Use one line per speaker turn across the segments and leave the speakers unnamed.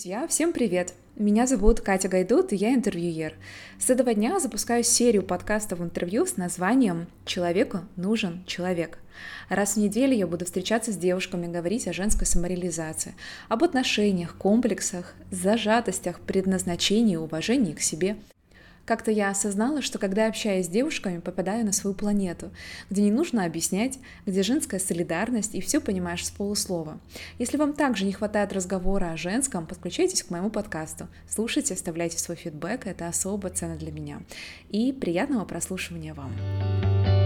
Друзья, всем привет! Меня зовут Катя Гайдут, и я интервьюер. С этого дня запускаю серию подкастов интервью с названием «Человеку нужен человек». Раз в неделю я буду встречаться с девушками, говорить о женской самореализации, об отношениях, комплексах, зажатостях, предназначении и уважении к себе – как-то я осознала, что когда общаюсь с девушками, попадаю на свою планету, где не нужно объяснять, где женская солидарность и все понимаешь с полуслова. Если вам также не хватает разговора о женском, подключайтесь к моему подкасту. Слушайте, оставляйте свой фидбэк, это особо ценно для меня. И приятного прослушивания вам.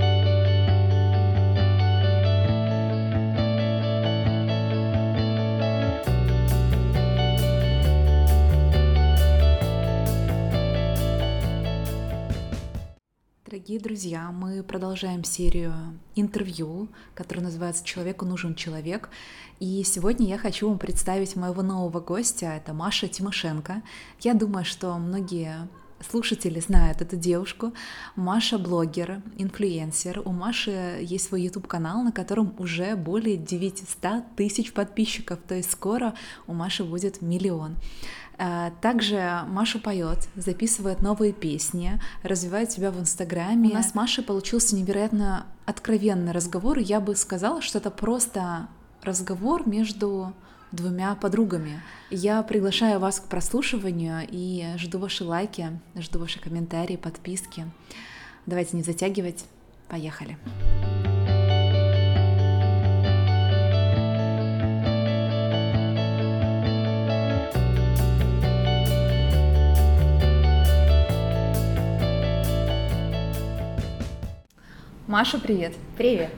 Дорогие друзья, мы продолжаем серию интервью, которая называется «Человеку нужен человек». И сегодня я хочу вам представить моего нового гостя, это Маша Тимошенко. Я думаю, что многие слушатели знают эту девушку. Маша блогер, инфлюенсер. У Маши есть свой YouTube-канал, на котором уже более 900 тысяч подписчиков, то есть скоро у Маши будет миллион. Э, также Маша поет, записывает новые песни, развивает себя в Инстаграме. У нас с Машей получился невероятно откровенный разговор, я бы сказала, что это просто разговор между двумя подругами. Я приглашаю вас к прослушиванию и жду ваши лайки, жду ваши комментарии, подписки. Давайте не затягивать, поехали. Поехали. Маша, привет.
Привет.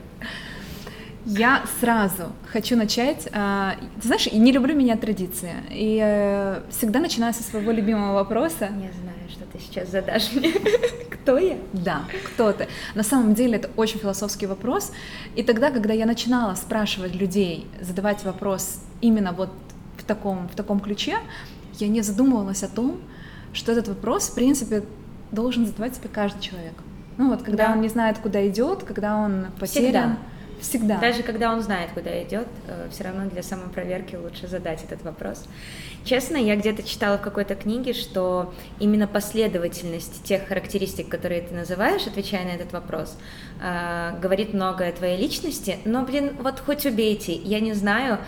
Я сразу хочу начать. А, ты знаешь, не люблю менять традиции. И э, всегда начинаю со своего любимого вопроса.
Я знаю, что ты сейчас задашь мне. Кто я?
Да, кто ты. На самом деле это очень философский вопрос. И тогда, когда я начинала спрашивать людей, задавать вопрос именно вот в таком, в таком ключе, я не задумывалась о том, что этот вопрос, в принципе, должен задавать себе каждый человек. Ну вот, когда да. он не знает, куда идет, когда он потерян.
Всегда. Всегда. Даже когда он знает, куда идет, э, все равно для самопроверки лучше задать этот вопрос. Честно, я где-то читала в какой-то книге, что именно последовательность тех характеристик, которые ты называешь, отвечая на этот вопрос, э, говорит многое о твоей личности. Но, блин, вот хоть убейте, я не знаю,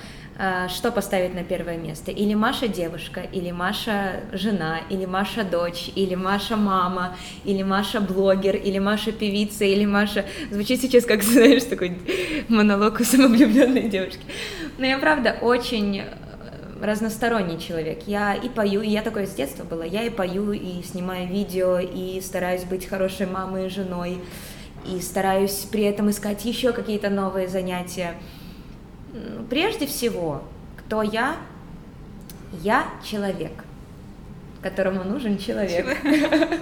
что поставить на первое место. Или Маша девушка, или Маша жена, или Маша дочь, или Маша мама, или Маша блогер, или Маша певица, или Маша... Звучит сейчас как, знаешь, такой монолог у самовлюбленной девушки. Но я, правда, очень э, разносторонний человек. Я и пою, и я такое с детства была, я и пою, и снимаю видео, и стараюсь быть хорошей мамой и женой, и стараюсь при этом искать еще какие-то новые занятия. Прежде всего, кто я? Я человек, которому нужен человек.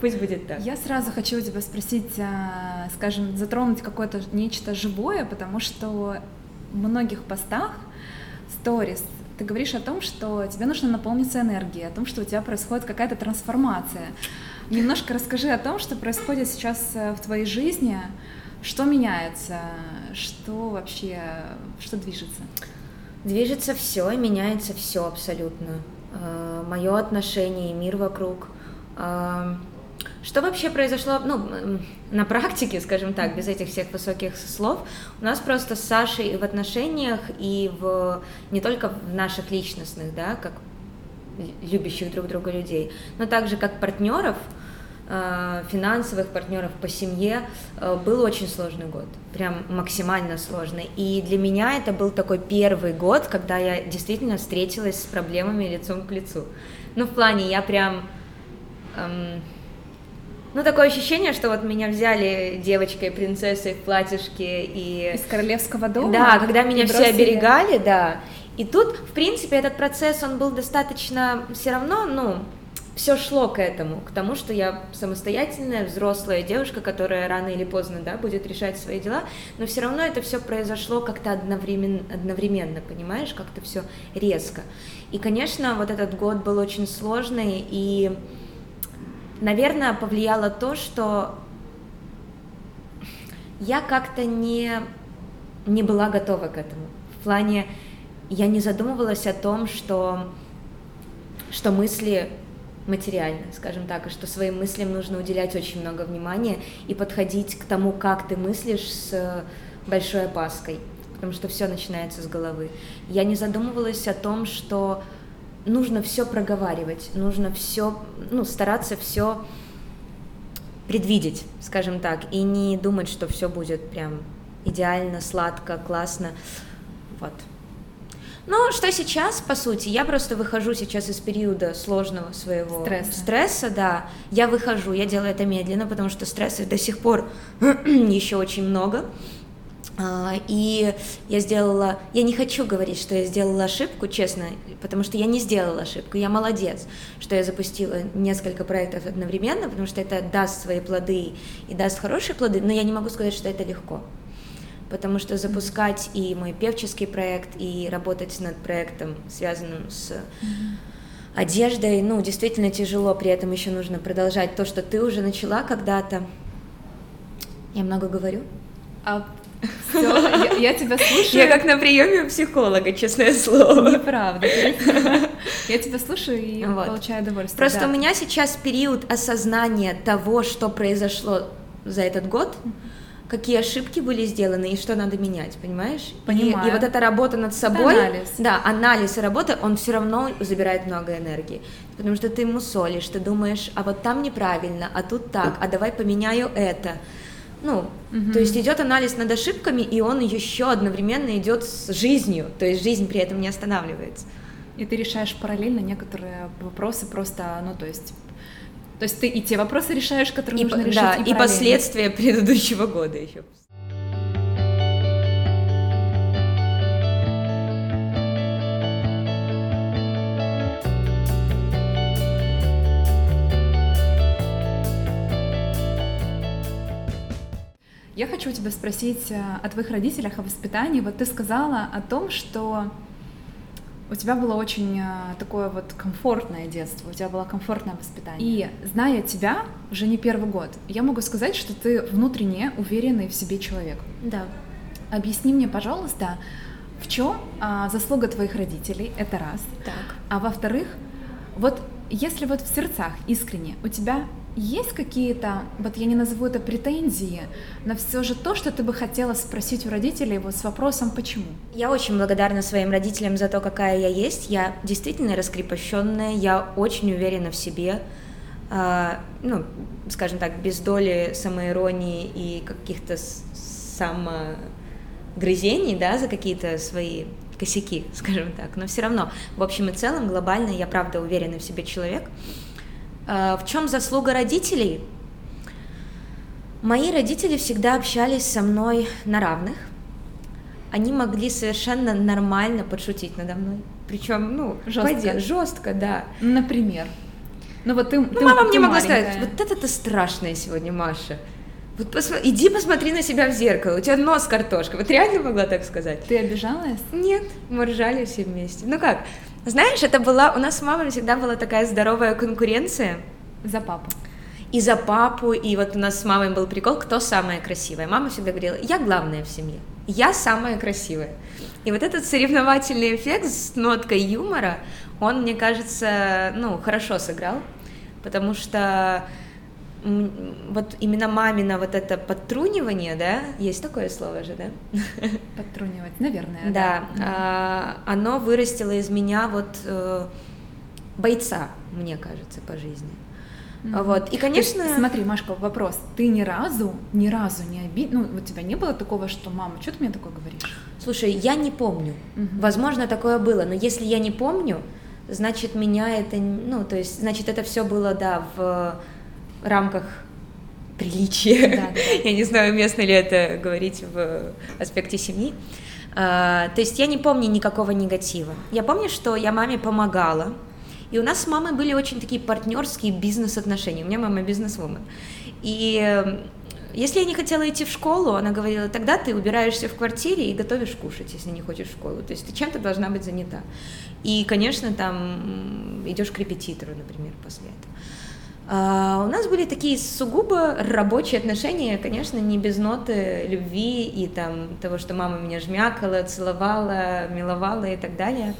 Пусть будет так.
Я сразу хочу у тебя спросить, а, скажем, затронуть какое-то нечто живое, потому что в многих постах, сторис, ты говоришь о том, что тебе нужно наполниться энергией, о том, что у тебя происходит какая-то трансформация. Немножко расскажи о том, что происходит сейчас э, в твоей жизни, что меняется? Что вообще, что движется?
Движется все, меняется все абсолютно. Э, Мое отношение и мир вокруг. Э, что вообще произошло, ну, на практике, скажем так, без этих всех высоких слов, у нас просто с Сашей в отношениях, и в не только в наших личностных, да, как любящих друг друга людей, но также как партнеров – финансовых партнеров по семье, э, был очень сложный год, прям максимально сложный. И для меня это был такой первый год, когда я действительно встретилась с проблемами лицом к лицу. Ну, в плане, я прям... Эм, ну, такое ощущение, что вот меня взяли девочкой, принцессой в платьишке и...
Из королевского дома?
Да, когда меня все оберегали, да. И тут, в принципе, этот процесс, он был достаточно все равно, ну, все шло к этому, к тому, что я самостоятельная, взрослая девушка, которая рано или поздно, да, будет решать свои дела, но все равно это все произошло как-то одновременно, одновременно, понимаешь, как-то все резко. И, конечно, вот этот год был очень сложный, и, наверное, повлияло то, что я как-то не, не была готова к этому. В плане, я не задумывалась о том, что, что мысли материально, скажем так, и что своим мыслям нужно уделять очень много внимания и подходить к тому, как ты мыслишь с большой опаской, потому что все начинается с головы. Я не задумывалась о том, что нужно все проговаривать, нужно все, ну, стараться все предвидеть, скажем так, и не думать, что все будет прям идеально, сладко, классно. Вот. Ну, что сейчас, по сути, я просто выхожу сейчас из периода сложного своего
стресса,
стресса да. Я выхожу, я делаю это медленно, потому что стресса до сих пор еще очень много. А, и я сделала, я не хочу говорить, что я сделала ошибку, честно, потому что я не сделала ошибку, я молодец, что я запустила несколько проектов одновременно, потому что это даст свои плоды и даст хорошие плоды, но я не могу сказать, что это легко, потому что запускать и мой певческий проект, и работать над проектом, связанным с одеждой, ну, действительно тяжело, при этом еще нужно продолжать то, что ты уже начала когда-то. Я много говорю?
А все, я, я тебя слушаю.
Я как на приеме у психолога, честное слово.
Неправда. Я тебя слушаю и вот. получаю удовольствие.
Просто да. у меня сейчас период осознания того, что произошло за этот год, какие ошибки были сделаны и что надо менять, понимаешь?
Понимаю.
И, и вот эта работа над собой,
это анализ.
да, анализ и работа, он все равно забирает много энергии, потому что ты ему солишь, ты думаешь, а вот там неправильно, а тут так, а давай поменяю это. Ну, угу. то есть идет анализ над ошибками, и он еще одновременно идет с жизнью, то есть жизнь при этом не останавливается.
И ты решаешь параллельно некоторые вопросы просто, ну, то есть то есть ты и те вопросы решаешь, которые
и,
нужно решать,
да, и, и последствия предыдущего года еще.
Я хочу у тебя спросить э, о твоих родителях, о воспитании. Вот ты сказала о том, что у тебя было очень э, такое вот комфортное детство, у тебя было комфортное воспитание. И зная тебя уже не первый год, я могу сказать, что ты внутренне уверенный в себе человек.
Да.
Объясни мне, пожалуйста, в чем а, заслуга твоих родителей? Это раз.
Так.
А во-вторых, вот если вот в сердцах искренне у тебя есть какие-то, вот я не назову это претензии, но все же то, что ты бы хотела спросить у родителей вот с вопросом «почему?».
Я очень благодарна своим родителям за то, какая я есть. Я действительно раскрепощенная, я очень уверена в себе, а, ну, скажем так, без доли самоиронии и каких-то самогрызений, да, за какие-то свои косяки, скажем так. Но все равно, в общем и целом, глобально я правда уверена в себе человек. Э, в чем заслуга родителей? Мои родители всегда общались со мной на равных. Они могли совершенно нормально подшутить надо мной. Причем, ну,
жестко.
жестко, да.
Например. Ну вот ты, ну,
ты мама ты мне могла сказать, вот это ты страшная сегодня, Маша. Вот посмо... иди посмотри на себя в зеркало, у тебя нос картошка. Вот реально могла так сказать?
Ты обижалась?
Нет, мы ржали все вместе. Ну как, знаешь, это была, у нас с мамой всегда была такая здоровая конкуренция.
За папу.
И за папу, и вот у нас с мамой был прикол, кто самая красивая. Мама всегда говорила, я главная в семье, я самая красивая. И вот этот соревновательный эффект с ноткой юмора, он, мне кажется, ну, хорошо сыграл, потому что вот именно мамина вот это подтрунивание, да, есть такое слово же, да?
Подтрунивать, наверное.
Да, да. А, оно вырастило из меня вот э, бойца, мне кажется, по жизни. Mm-hmm. Вот. И, конечно...
Есть, смотри, Машка, вопрос. Ты ни разу, ни разу не обид... Ну, у тебя не было такого, что, мама, что ты мне такое говоришь?
Слушай, я не помню. Mm-hmm. Возможно, такое было, но если я не помню, значит, меня это... Ну, то есть, значит, это все было, да, в рамках приличия. Да, да. Я не знаю, уместно ли это говорить в аспекте семьи. А, то есть я не помню никакого негатива. Я помню, что я маме помогала, и у нас с мамой были очень такие партнерские бизнес-отношения. У меня мама бизнес-вумен. И эм, если я не хотела идти в школу, она говорила, тогда ты убираешься в квартире и готовишь кушать, если не хочешь в школу. То есть ты чем-то должна быть занята. И, конечно, там идешь к репетитору, например, после этого. Uh, у нас были такие сугубо рабочие отношения, конечно, не без ноты любви и там того, что мама меня жмякала, целовала, миловала и так далее.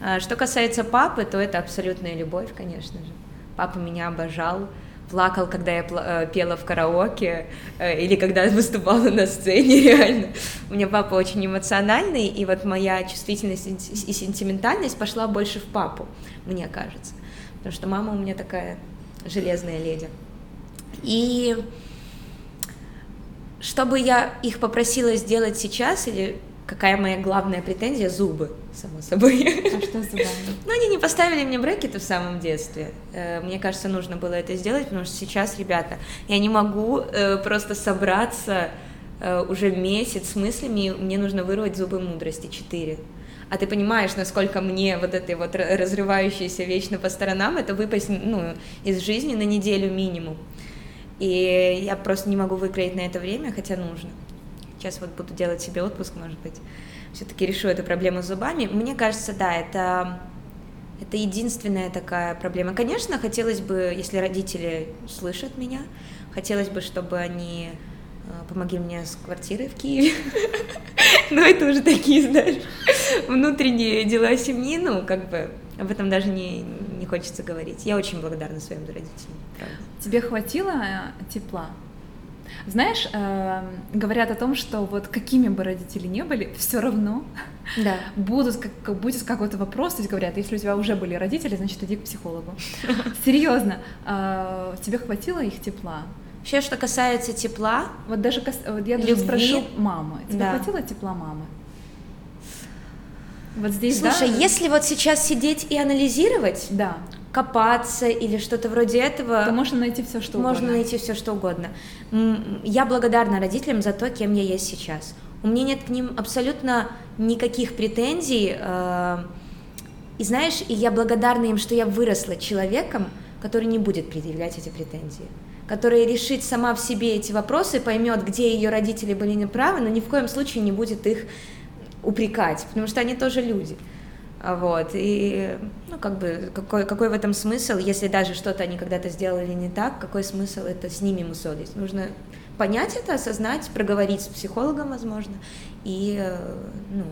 Uh, что касается папы, то это абсолютная любовь, конечно же. Папа меня обожал, плакал, когда я э, пела в караоке э, или когда выступала на сцене, реально. У меня папа очень эмоциональный, и вот моя чувствительность и сентиментальность пошла больше в папу, мне кажется. Потому что мама у меня такая железная леди. И чтобы я их попросила сделать сейчас, или какая моя главная претензия? Зубы, само собой.
А что с зубами?
Ну, они не поставили мне брекеты в самом детстве. Э, мне кажется, нужно было это сделать, потому что сейчас, ребята, я не могу э, просто собраться э, уже месяц с мыслями, мне нужно вырвать зубы мудрости, четыре а ты понимаешь, насколько мне вот этой вот разрывающейся вечно по сторонам, это выпасть, ну, из жизни на неделю минимум. И я просто не могу выкроить на это время, хотя нужно. Сейчас вот буду делать себе отпуск, может быть, все-таки решу эту проблему с зубами. Мне кажется, да, это это единственная такая проблема. Конечно, хотелось бы, если родители слышат меня, хотелось бы, чтобы они помоги мне с квартирой в Киеве. Но это уже такие, знаешь, внутренние дела семьи, ну, как бы об этом даже не, не хочется говорить. Я очень благодарна своим родителям, правда.
Тебе хватило э, тепла? Знаешь, э, говорят о том, что вот какими бы родители ни были, все равно
да.
будут, как, будет какой-то вопрос, то есть говорят, если у тебя уже были родители, значит иди к психологу. Серьезно, э, тебе хватило их тепла?
Вообще, что касается тепла,
вот даже вот я даже спрошу мамы, тебе да. хватило тепла мамы?
Вот здесь, Слушай, да? если вот сейчас сидеть и анализировать,
да.
копаться или что-то вроде этого,
то можно найти все, что
можно угодно. найти все, что угодно. Я благодарна родителям за то, кем я есть сейчас. У меня нет к ним абсолютно никаких претензий. Э, и знаешь, и я благодарна им, что я выросла человеком, который не будет предъявлять эти претензии которая решит сама в себе эти вопросы, поймет, где ее родители были неправы, но ни в коем случае не будет их упрекать, потому что они тоже люди. Вот, и, ну, как бы, какой, какой в этом смысл, если даже что-то они когда-то сделали не так, какой смысл это с ними мусолить? Нужно понять это, осознать, проговорить с психологом, возможно, и, э, ну,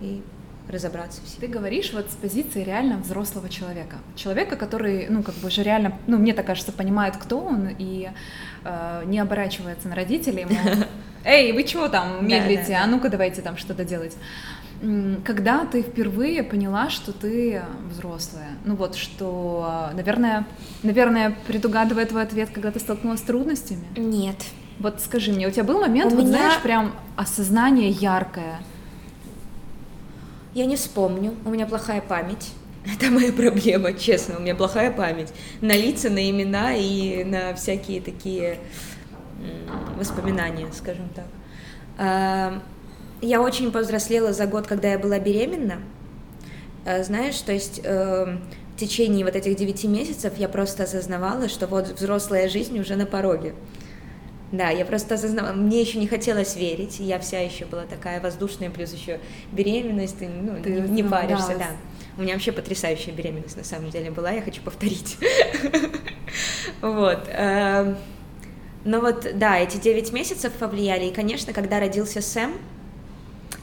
и разобраться в себе.
Ты говоришь вот с позиции реально взрослого человека. Человека, который, ну, как бы же реально, ну, мне так кажется, понимает, кто он, и э, не оборачивается на родителей, ему, эй, вы чего там медлите, а ну-ка давайте там что-то делать. Когда ты впервые поняла, что ты взрослая? Ну вот, что, наверное, наверное, предугадывая твой ответ, когда ты столкнулась с трудностями?
Нет.
Вот скажи мне, у тебя был момент, у вот меня... знаешь, прям осознание яркое,
я не вспомню, у меня плохая память. Это моя проблема, честно, у меня плохая память. На лица, на имена и на всякие такие воспоминания, скажем так. А, я очень повзрослела за год, когда я была беременна. А, знаешь, то есть эм, в течение вот этих девяти месяцев я просто осознавала, что вот взрослая жизнь уже на пороге. Да, я просто осознала, мне еще не хотелось верить, я вся еще была такая воздушная, плюс еще беременность, ну, Ты не, не паришься, да. У меня вообще потрясающая беременность на самом деле была, я хочу повторить. Вот. Эм, но вот, да, эти 9 месяцев повлияли, и, конечно, когда родился Сэм,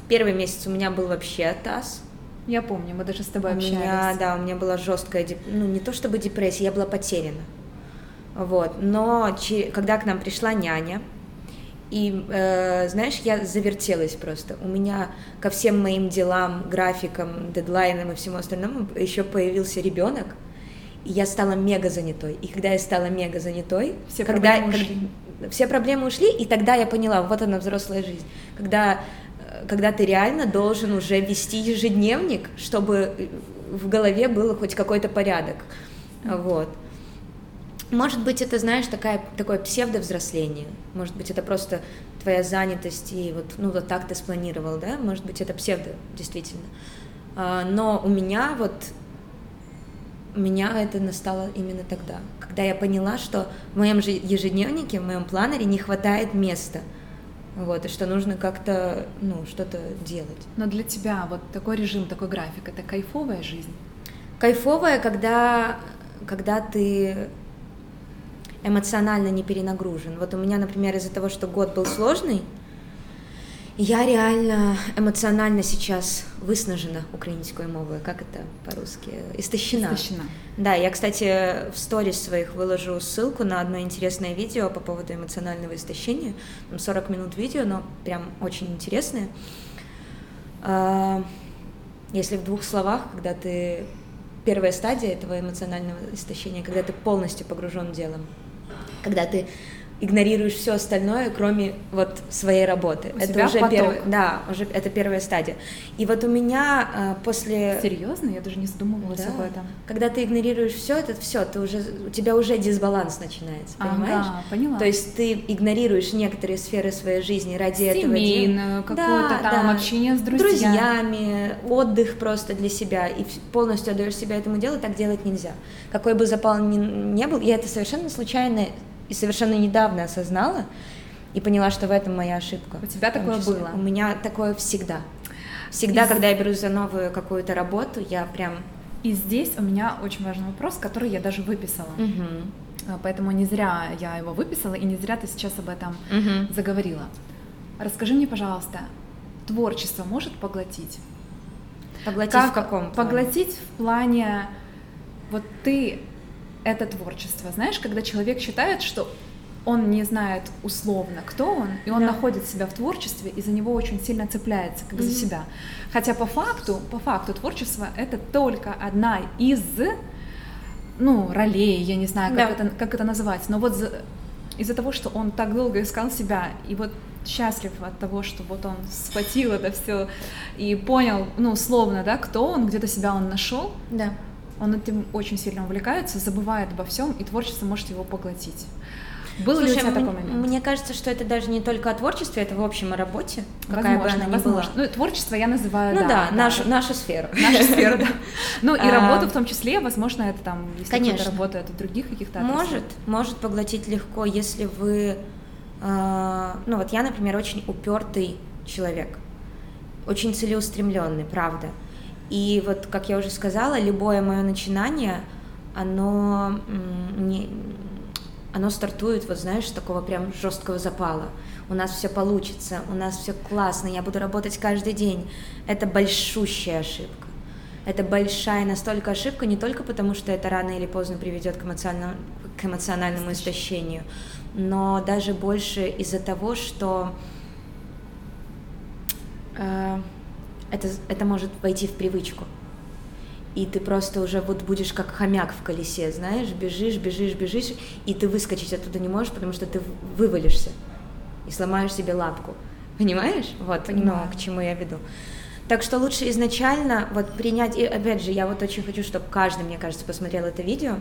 первый месяц у меня был вообще таз.
Я помню, мы даже с тобой общались.
Меня, да, у меня была жесткая, ну, не то чтобы депрессия, я была потеряна. Вот. Но когда к нам пришла няня, и, э, знаешь, я завертелась просто. У меня ко всем моим делам, графикам, дедлайнам и всему остальному еще появился ребенок, и я стала мега занятой. И когда я стала мега занятой,
все
когда,
проблемы ушли.
Все проблемы ушли, и тогда я поняла, вот она взрослая жизнь. Когда, э, когда ты реально должен уже вести ежедневник, чтобы в голове был хоть какой-то порядок. Вот. Может быть, это, знаешь, такая, такое псевдовзросление. Может быть, это просто твоя занятость, и вот, ну, вот так ты спланировал, да? Может быть, это псевдо, действительно. А, но у меня вот, меня это настало именно тогда, когда я поняла, что в моем же ежедневнике, в моем планере не хватает места. Вот, и что нужно как-то, ну, что-то делать.
Но для тебя вот такой режим, такой график, это кайфовая жизнь?
Кайфовая, когда, когда ты эмоционально не перенагружен. Вот у меня, например, из-за того, что год был сложный, я реально эмоционально сейчас выснажена украинскую мовою. Как это по-русски? Истощена.
Истощена.
Да, я, кстати, в сторис своих выложу ссылку на одно интересное видео по поводу эмоционального истощения. Там 40 минут видео, но прям очень интересное. А, если в двух словах, когда ты... Первая стадия этого эмоционального истощения, когда ты полностью погружен делом, когда ты игнорируешь все остальное, кроме вот своей работы.
У
это уже первый, да, уже это первая стадия. И вот у меня а, после
Серьезно? Я даже не задумывалась
Да.
об этом.
когда ты игнорируешь все, это все, ты уже у тебя уже дисбаланс начинается, понимаешь?
Ага, поняла.
То есть ты игнорируешь некоторые сферы своей жизни ради этого дела.
Семейную, какое-то
Да,
там
да.
общение с друзьями.
друзьями, отдых просто для себя, и полностью отдаешь себя этому делу, так делать нельзя. Какой бы запал ни, не был, я это совершенно случайно и совершенно недавно осознала, и поняла, что в этом моя ошибка.
У тебя такое
числе.
было?
У меня такое всегда. Всегда,
Из-
когда я берусь за новую какую-то работу, я прям...
И здесь у меня очень важный вопрос, который я даже выписала. А, Поэтому не зря я его выписала, и не зря ты сейчас об этом
Мгм.
заговорила. Расскажи мне, пожалуйста, творчество может поглотить?
Поглотить
Как
в каком плане?
Поглотить в плане, вот ты это творчество, знаешь, когда человек считает, что он не знает условно, кто он, и он
Да.
находит себя в творчестве, и за него очень сильно цепляется, как за
Мгм.
себя. Хотя по факту, по факту творчество это только одна из, ну, ролей, я не знаю, как,
Да.
это, как это называть, но вот за- из-за того, что он так долго искал себя, и вот счастлив от того, что вот он схватил это все и понял, ну, условно, да, кто он, где-то себя он нашел,
Да.
Он этим очень сильно увлекается, забывает обо всем, и творчество может его поглотить. Был ли у
Слушай,
тебя такой момент?
Мне кажется, что это даже не только о творчестве, это в общем о работе, какая бы
возможно,
она ни была.
Ну, творчество я называю,
Ну
да,
да, нашу, нашу сферу.
наша сфера, да. Ну и
А,
работу в том числе, возможно, это там, если кто-то работает в других каких-то.
Может, может поглотить легко, если вы, э, ну вот я, например, очень упертый человек, очень целеустремленный, правда. И вот, как я уже сказала, любое мое начинание, оно не, оно стартует, вот знаешь, с такого прям жесткого запала. У нас все получится, у нас все классно, я буду работать каждый день. Это большущая ошибка. Это большая настолько ошибка не только потому, что это рано или поздно приведет к, эмоциональному, к эмоциональному истощению, но даже больше из-за того, что э, это, это может войти в привычку. И ты просто уже вот будешь как хомяк в колесе, знаешь, бежишь, бежишь, бежишь, и ты выскочить оттуда не можешь, потому что ты вывалишься и сломаешь себе лапку. Понимаешь? Вот,
Понимаю.
ну, к чему я веду. Так что лучше изначально вот принять, и опять же, я вот очень хочу, чтобы каждый, мне кажется, посмотрел это видео,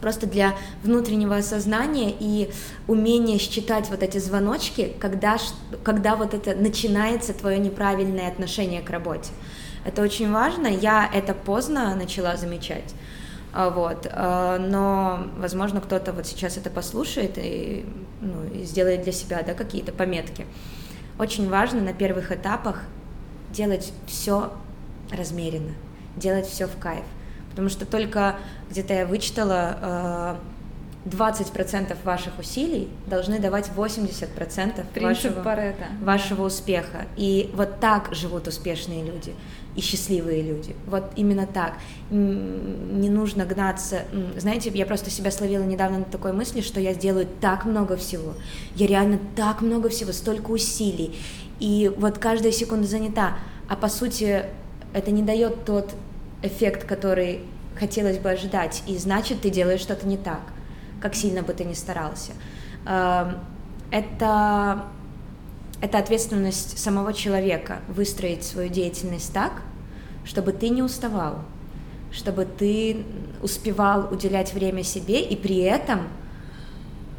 просто для внутреннего осознания и умения считать вот эти звоночки, когда, когда вот это начинается твое неправильное отношение к работе. Это очень важно, я это поздно начала замечать. А, Вот, а, но, возможно, кто-то вот сейчас это послушает и, ну, и сделает для себя да, какие-то пометки. Очень важно на первых этапах делать все размеренно, делать все в кайф. Потому что только где-то я вычитала, э, 20% ваших усилий должны давать 80%
Принцип
вашего,
Паретта.
вашего успеха. И вот так живут успешные люди и счастливые люди. Вот именно так. Не нужно гнаться. Знаете, я просто себя словила недавно на такой мысли, что я сделаю так много всего. Я реально так много всего, столько усилий. И вот каждая секунда занята. А по сути, это не дает тот эффект, который хотелось бы ожидать. И значит, ты делаешь что-то не так, как сильно бы ты ни старался. Эм, Это это ответственность самого человека выстроить свою деятельность так, чтобы ты не уставал, чтобы ты успевал уделять время себе и при этом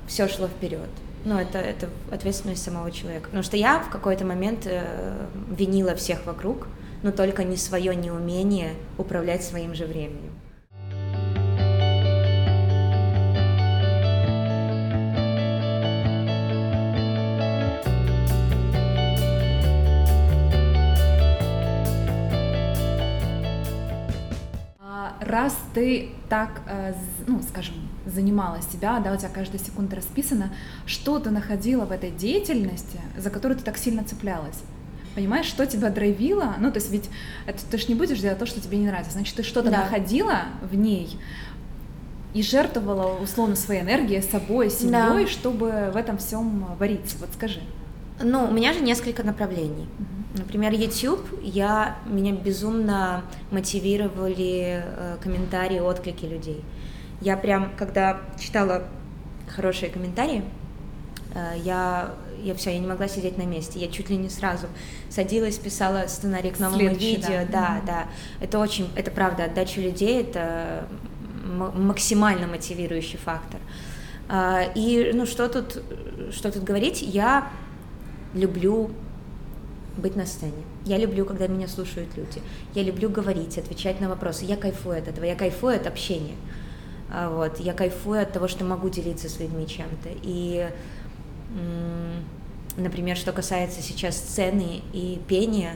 все шло вперед. Ну, это, это ответственность самого человека. Потому что я в какой-то момент э, винила всех вокруг, но только не свое неумение управлять своим же временем.
А, Раз ты так, э, ну, скажем, занимала себя, да, у тебя каждая секунда расписана, что ты находила в этой деятельности, за которую ты так сильно цеплялась? Понимаешь, что тебя драйвило? Ну, то есть ведь это, ты же не будешь делать то, что тебе не нравится. Значит, ты что-то да. находила в ней и жертвовала условно своей энергией, собой, семьей, да. чтобы в этом всем вариться. Вот скажи.
Ну, у меня же несколько направлений. Угу. Например, YouTube, я, меня безумно мотивировали э, комментарии, отклики людей. Я прям, когда читала хорошие комментарии, я, я все, я не могла сидеть на месте. Я чуть ли не сразу садилась, писала сценарий к новому Следующий, видео. Да, да, да. Это очень, это правда, отдача людей, это максимально мотивирующий фактор. Э, и, ну, что тут, что тут говорить, я люблю быть на сцене. Я люблю, когда меня слушают люди. Я люблю говорить, отвечать на вопросы. Я кайфую от этого. Я кайфую от общения. А, вот. Я кайфую от того, что могу делиться с людьми чем-то. И, например, что касается сейчас сцены и пения,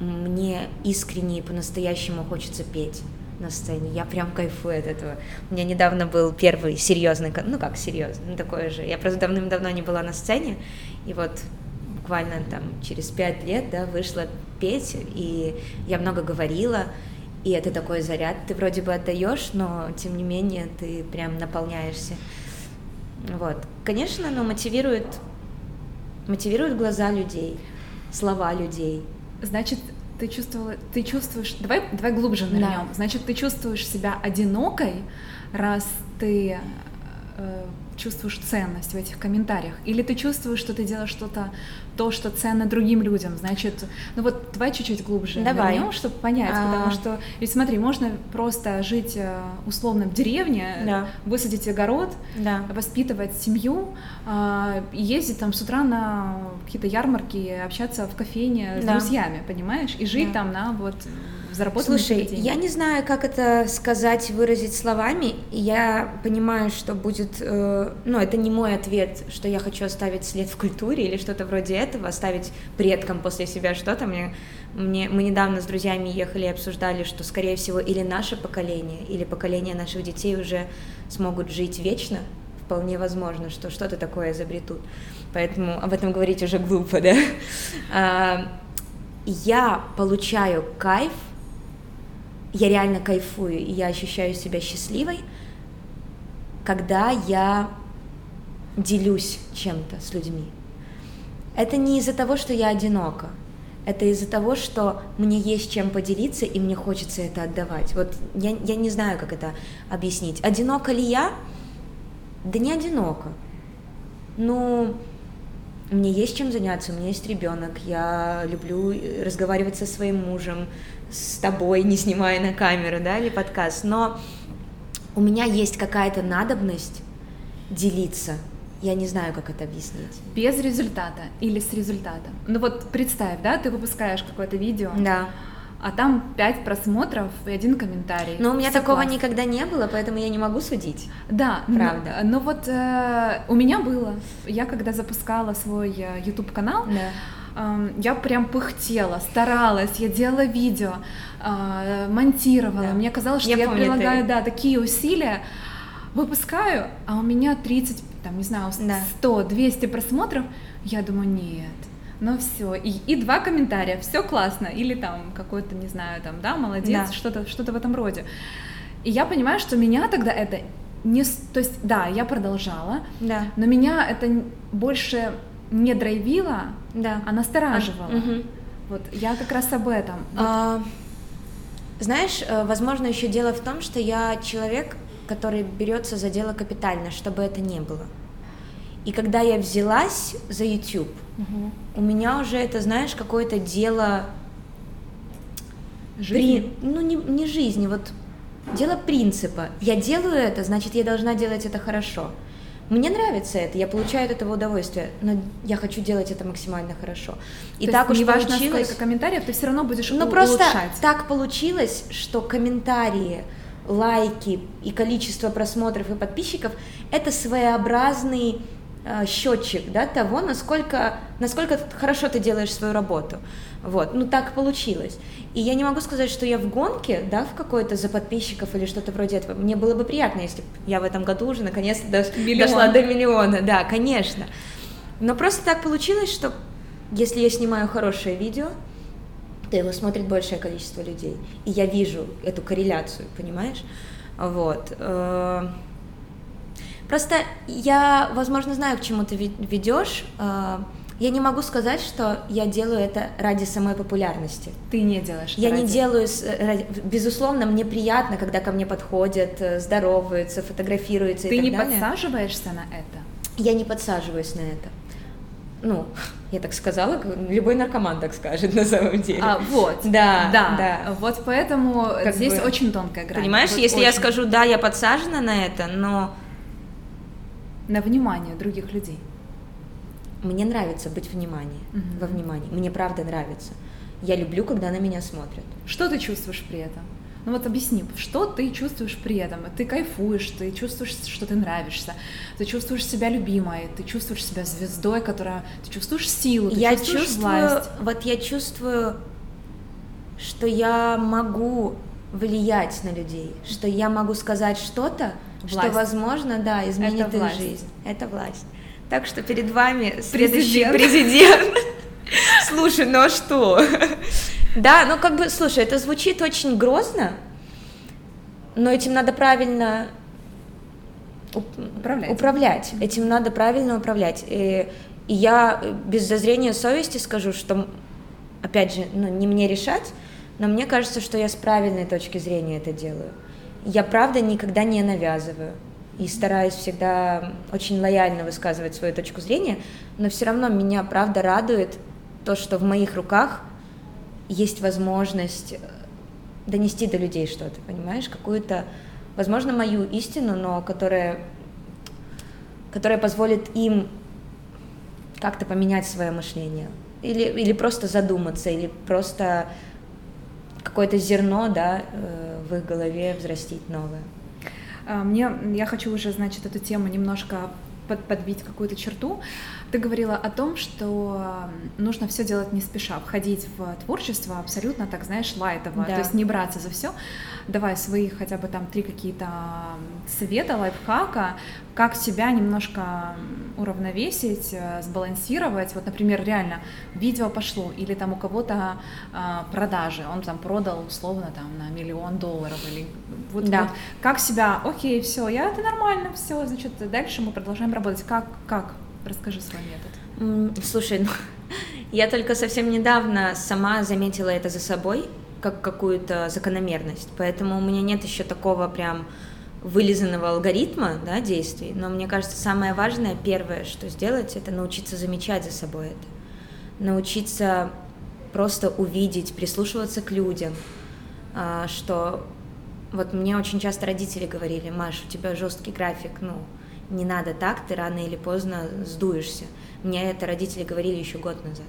мне искренне и по-настоящему хочется петь на сцене. Я прям кайфую от этого. У меня недавно был первый серьезный, ну как серьезный, ну такой же. Я просто давным-давно не была на сцене, и вот буквально там через пять лет, да, вышла петь, и я много говорила, и это такой заряд, ты вроде бы отдаешь, но тем не менее ты прям наполняешься. Вот. Конечно, оно мотивирует, мотивирует глаза людей, слова людей.
Значит, ты чувствовала, ты чувствуешь, давай, давай глубже нырнем. Да. Значит, ты чувствуешь себя одинокой, раз ты э, чувствуешь ценность в этих комментариях, или ты чувствуешь, что ты делаешь что-то, то, что ценно другим людям, значит, ну вот давай чуть-чуть глубже
давай.
вернем, чтобы понять, а... потому что, ведь смотри, можно просто жить э, условно в деревне, да. высадить огород, да. воспитывать семью, а, ездить там с утра на какие-то ярмарки, общаться в кофейне с да. друзьями, понимаешь, и жить да. там на вот заработанные
Слушай, деньги. я не знаю, как это сказать, выразить словами. Я понимаю, что будет, э, ну, это не мой ответ, что я хочу оставить след в культуре или что-то вроде этого, оставить предкам после себя что-то. Мне, мне, мы недавно с друзьями ехали и обсуждали, что, скорее всего, или наше поколение, или поколение наших детей уже смогут жить вечно. Вполне возможно, что что-то такое изобретут. Поэтому об этом говорить уже глупо, да? А, я получаю кайф я реально кайфую, и я ощущаю себя счастливой, когда я делюсь чем-то с людьми. Это не из-за того, что я одинока, это из-за того, что мне есть чем поделиться, и мне хочется это отдавать. Вот я, я не знаю, как это объяснить. Одинока ли я? Да не одинока. Ну, мне есть чем заняться, у меня есть ребенок, я люблю разговаривать со своим мужем, с тобой, не снимая на камеру, да, или подкаст, но у меня есть какая-то надобность делиться. Я не знаю, как это объяснить.
Без результата или с результатом. Ну вот представь, да, ты выпускаешь какое-то видео.
Да.
А там пять просмотров и один комментарий.
Но у меня Все такого классно. никогда не было, поэтому я не могу судить.
Да, правда. Но, но вот э, у меня было. Я когда запускала свой э, YouTube канал, да я прям пыхтела, старалась, я делала видео, а, монтировала. Да. Мне казалось, что я, я прилагаю, ты... да, такие усилия, выпускаю, а у меня 30, там, не знаю, 100, 200 просмотров. Я думаю, нет, ну все, и, и два комментария, все классно, или там какой-то, не знаю, там, да, молодец, да. что-то что в этом роде. И я понимаю, что меня тогда это не, то есть, да, я продолжала, да. но меня это больше не драйвила, да. а настораживала. А, угу. Вот я как раз об этом.
А, знаешь, э, возможно, еще дело в том, что я человек, который берется за дело капитально, чтобы это не было. И когда я взялась за YouTube, угу. у меня уже это, знаешь, какое-то дело
жизни.
При... Ну, не, не жизни, вот дело принципа. Я делаю это, значит, я должна делать это хорошо. Мне нравится это, я получаю от этого удовольствие, но я хочу делать это максимально хорошо.
И То так уж важно, получилось... сколько комментариев, ты все равно будешь
Ну просто так получилось, что комментарии, лайки и количество просмотров и подписчиков это своеобразный э, счетчик да, того, насколько, насколько хорошо ты делаешь свою работу. Вот, ну так получилось. И я не могу сказать, что я в гонке, да, в какой-то за подписчиков или что-то вроде этого. Мне было бы приятно, если бы я в этом году уже наконец-то дошла до миллиона, да, конечно. Но просто так получилось, что если я снимаю хорошее видео, то его смотрит большее количество людей. И я вижу эту корреляцию, понимаешь? Вот. Э, просто я, возможно, знаю, к чему ты ведешь. Э, я не могу сказать, что я делаю это ради самой популярности.
Ты не делаешь.
Я
ради...
не делаю, безусловно, мне приятно, когда ко мне подходят, э, здороваются, фотографируются.
Ты
и
не
так далее.
подсаживаешься на это?
Я не подсаживаюсь на это. Ну, я так сказала, любой наркоман так скажет на самом деле.
А, вот.
Да,
да. да. Вот поэтому как здесь бы, очень тонкая грань.
Понимаешь,
вот
если
очень...
я скажу, да, я подсажена на это, но...
На внимание других людей.
Мне нравится быть внимание, угу. во внимании. Мне правда нравится. Я люблю, когда на меня смотрят.
Что ты чувствуешь при этом? Ну вот объясни, что ты чувствуешь при этом? Ты кайфуешь, ты чувствуешь, что ты нравишься, ты чувствуешь себя любимой, ты чувствуешь себя звездой, которая, ты чувствуешь силу, ты
я
чувствуешь
чувствую,
власть.
Вот я чувствую, что я могу влиять на людей, что я могу сказать что-то, что возможно, да, изменит
Это
их
власть.
жизнь. Это власть. Так что перед вами следующий президент. Слушай, ну а что? Да, ну как бы, слушай, это звучит очень грозно, но этим надо правильно
управлять.
управлять. Этим надо правильно управлять. И, и я без зазрения совести скажу, что, опять же, ну, не мне решать, но мне кажется, что я с правильной точки зрения это делаю. Я, правда, никогда не навязываю и стараюсь всегда очень лояльно высказывать свою точку зрения, но все равно меня правда радует то, что в моих руках есть возможность э, донести до людей что-то, понимаешь, какую-то, возможно, мою истину, но которая, которая позволит им как-то поменять свое мышление, или, или просто задуматься, или просто какое-то зерно, да, э, в их голове взрастить новое.
А, мне, я хочу уже, значит, эту тему немножко под, подбить какую-то черту. Ты говорила о том, что нужно все делать не спеша, входить в творчество абсолютно, так знаешь, лайтово, да. то есть не браться за все. Давай свои хотя бы там три какие-то совета, лайфхака, как себя немножко уравновесить, э, сбалансировать. Вот, например, реально видео пошло, или там у кого-то э, продажи, он там продал условно там на миллион долларов, или вот, да. вот как себя, окей, все, я это нормально, все, значит, дальше мы продолжаем работать. Как, как Расскажи свой метод.
Слушай, ну, я только совсем недавно сама заметила это за собой, как какую-то закономерность, поэтому у меня нет еще такого прям вылизанного алгоритма да, действий, но мне кажется, самое важное, первое, что сделать, это научиться замечать за собой это, научиться просто увидеть, прислушиваться к людям, а, что вот мне очень часто родители говорили, Маш, у тебя жесткий график, ну, не надо так, ты рано или поздно сдуешься. Мне это родители говорили еще год назад.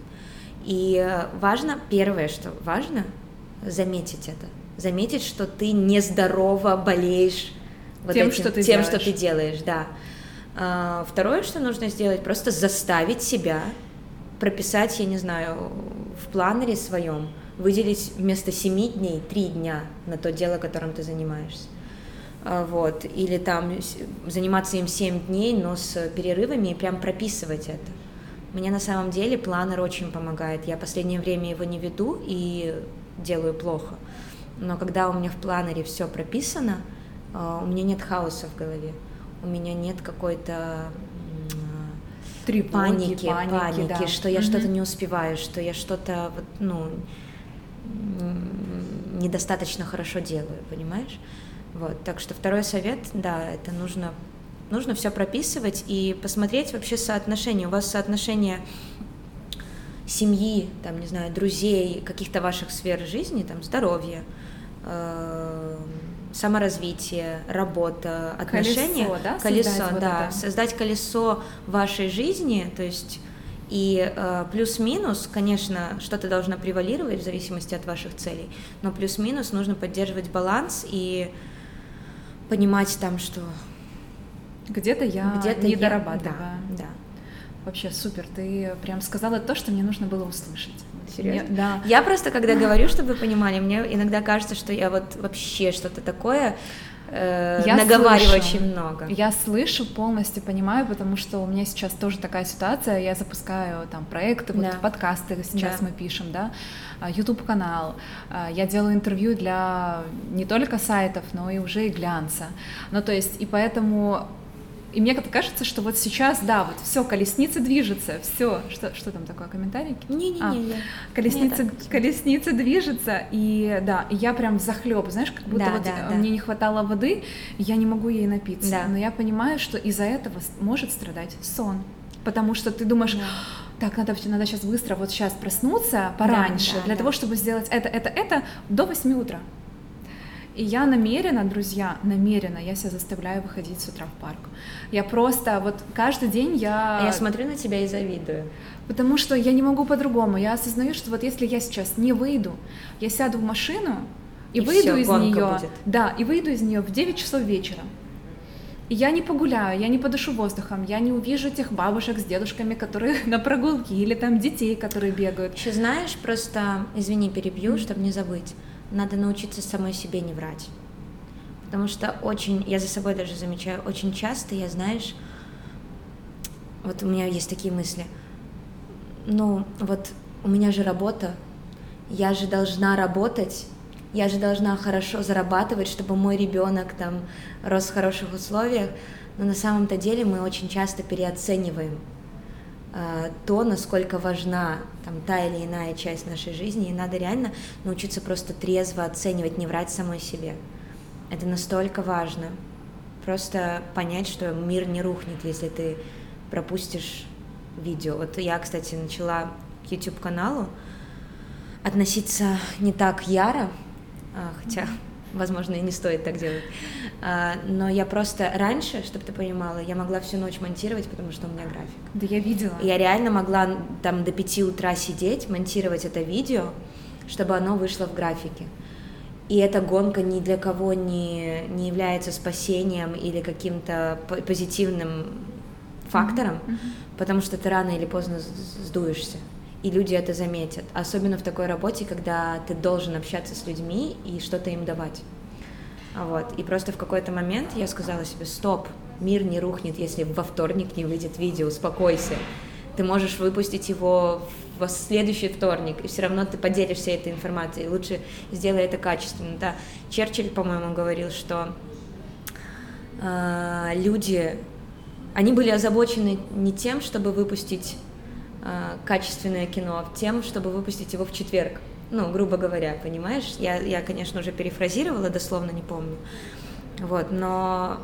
И э, важно, первое, что важно, заметить это. Заметить, что ты нездорово болеешь
вот тем, этим, что ты
тем,
делаешь.
что ты делаешь, да. А, второе, что нужно сделать, просто заставить себя прописать, я не знаю, в планере своем, выделить вместо семи дней три дня на то дело, которым ты занимаешься. А, вот, или там заниматься им 7 дней, но с перерывами и прям прописывать это. Мне на самом деле планер очень помогает. Я последнее время его не веду и делаю плохо. Но когда у меня в планере все прописано, а, у меня нет хаоса в голове, у меня нет какой-то
Тревоги,
паники,
паники,
паники
да.
что я mm что-то не успеваю, что я что-то вот, ну недостаточно хорошо делаю, понимаешь? Вот, так что второй совет, да, это нужно, нужно все прописывать и посмотреть вообще соотношение. У вас соотношение семьи, там, не знаю, друзей, каких-то ваших сфер жизни, там, здоровье, э, саморазвитие, работа, отношения.
Колесо, да?
Колесо,
создать
да.
Вот
создать колесо вашей жизни, то есть и э, плюс-минус, конечно, что-то должно превалировать в зависимости от ваших целей, но плюс-минус нужно поддерживать баланс и понимать там, что
где-то я
где-то
не
я,
дорабатываю.
Да, да.
Вообще супер, ты прям сказала то, что мне нужно было услышать.
Серьезно?
Мне- да.
Я просто, когда говорю, чтобы вы понимали, мне иногда кажется, что я вот вообще что-то такое э,
Я
наговариваю
слышу.
очень много.
Я слышу, полностью понимаю, потому что у меня сейчас тоже такая ситуация. Я запускаю там проекты, вот
Да.
подкасты сейчас
Да.
мы пишем, да, YouTube канал. Я делаю интервью для не только сайтов, но и уже и глянца. Ну то есть и поэтому и мне как-то кажется, что вот сейчас, да, вот все, колесница движется, все. Что, что там такое, комментарий?
Не-не-не,
А, Колесница,
так.
колесница движется, и да, и я прям захлеб, знаешь, как будто
Да,
вот
да,
э,
да.
мне не хватало воды, я не могу ей напиться.
Да.
Но я понимаю, что из-за этого может страдать сон. Потому что ты думаешь,
Да.
так, надо, надо сейчас быстро, вот сейчас проснуться пораньше,
да,
для
да.
того, чтобы сделать это, это, это до 8 утра. И я намеренно, друзья, намеренно, я себя заставляю выходить с утра в парк. Я просто, вот каждый день я...
А я смотрю на тебя и завидую.
Потому что я не могу по-другому. Я осознаю, что вот если я сейчас не выйду, я сяду в машину и,
И
выйду
всё,
из
гонка
нее.
будет.
Да, и выйду из нее в 9 часов вечера. И я не погуляю, я не подышу воздухом, я не увижу тех бабушек с дедушками, которые на прогулке, или там детей, которые бегают.
Еще знаешь, просто, извини, перебью, чтобы не забыть, надо научиться самой себе не врать. Потому что очень, я за собой даже замечаю, очень часто я, знаешь, вот у меня есть такие мысли, ну вот у меня же работа, я же должна работать, я же должна хорошо зарабатывать, чтобы мой ребенок там рос в хороших условиях, но на самом-то деле мы очень часто переоцениваем то, насколько важна там та или иная часть нашей жизни, и надо реально научиться просто трезво оценивать, не врать самой себе. Это настолько важно. Просто понять, что мир не рухнет, если ты пропустишь видео. Вот я, кстати, начала к YouTube-каналу относиться не так яро, а, хотя, возможно, и не стоит так делать. А, Но я просто раньше, чтобы ты понимала, я могла всю ночь монтировать, потому что у меня график.
Да я видела.
Я реально могла там до 5 утра сидеть, монтировать это видео, чтобы оно вышло в графике. И эта гонка ни для кого не, не является спасением или каким-то по- позитивным фактором,
Мгм.
потому что ты рано или поздно сдуешься. И люди это заметят. Особенно в такой работе, когда ты должен общаться с людьми и что-то им давать. Вот. И просто в какой-то момент я сказала себе, стоп, мир не рухнет, если во вторник не выйдет видео, успокойся. Ты можешь выпустить его в следующий вторник, и все равно ты поделишься этой информацией. Лучше сделай это качественно. Да, Черчилль, по-моему, говорил, что а, люди, они были озабочены не тем, чтобы выпустить качественное кино, а тем, чтобы выпустить его в четверг. Ну, грубо говоря, понимаешь? Я, я, конечно, уже перефразировала, дословно не помню. Вот, но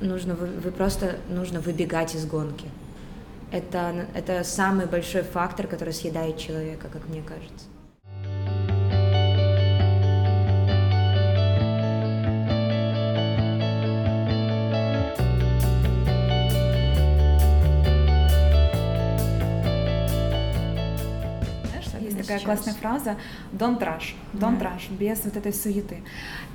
нужно, вы, вы просто нужно выбегать из гонки. Это, это самый большой фактор, который съедает человека, как мне кажется.
Такая классная фраза «don't rush», «don't
Да.
rush», без вот этой суеты.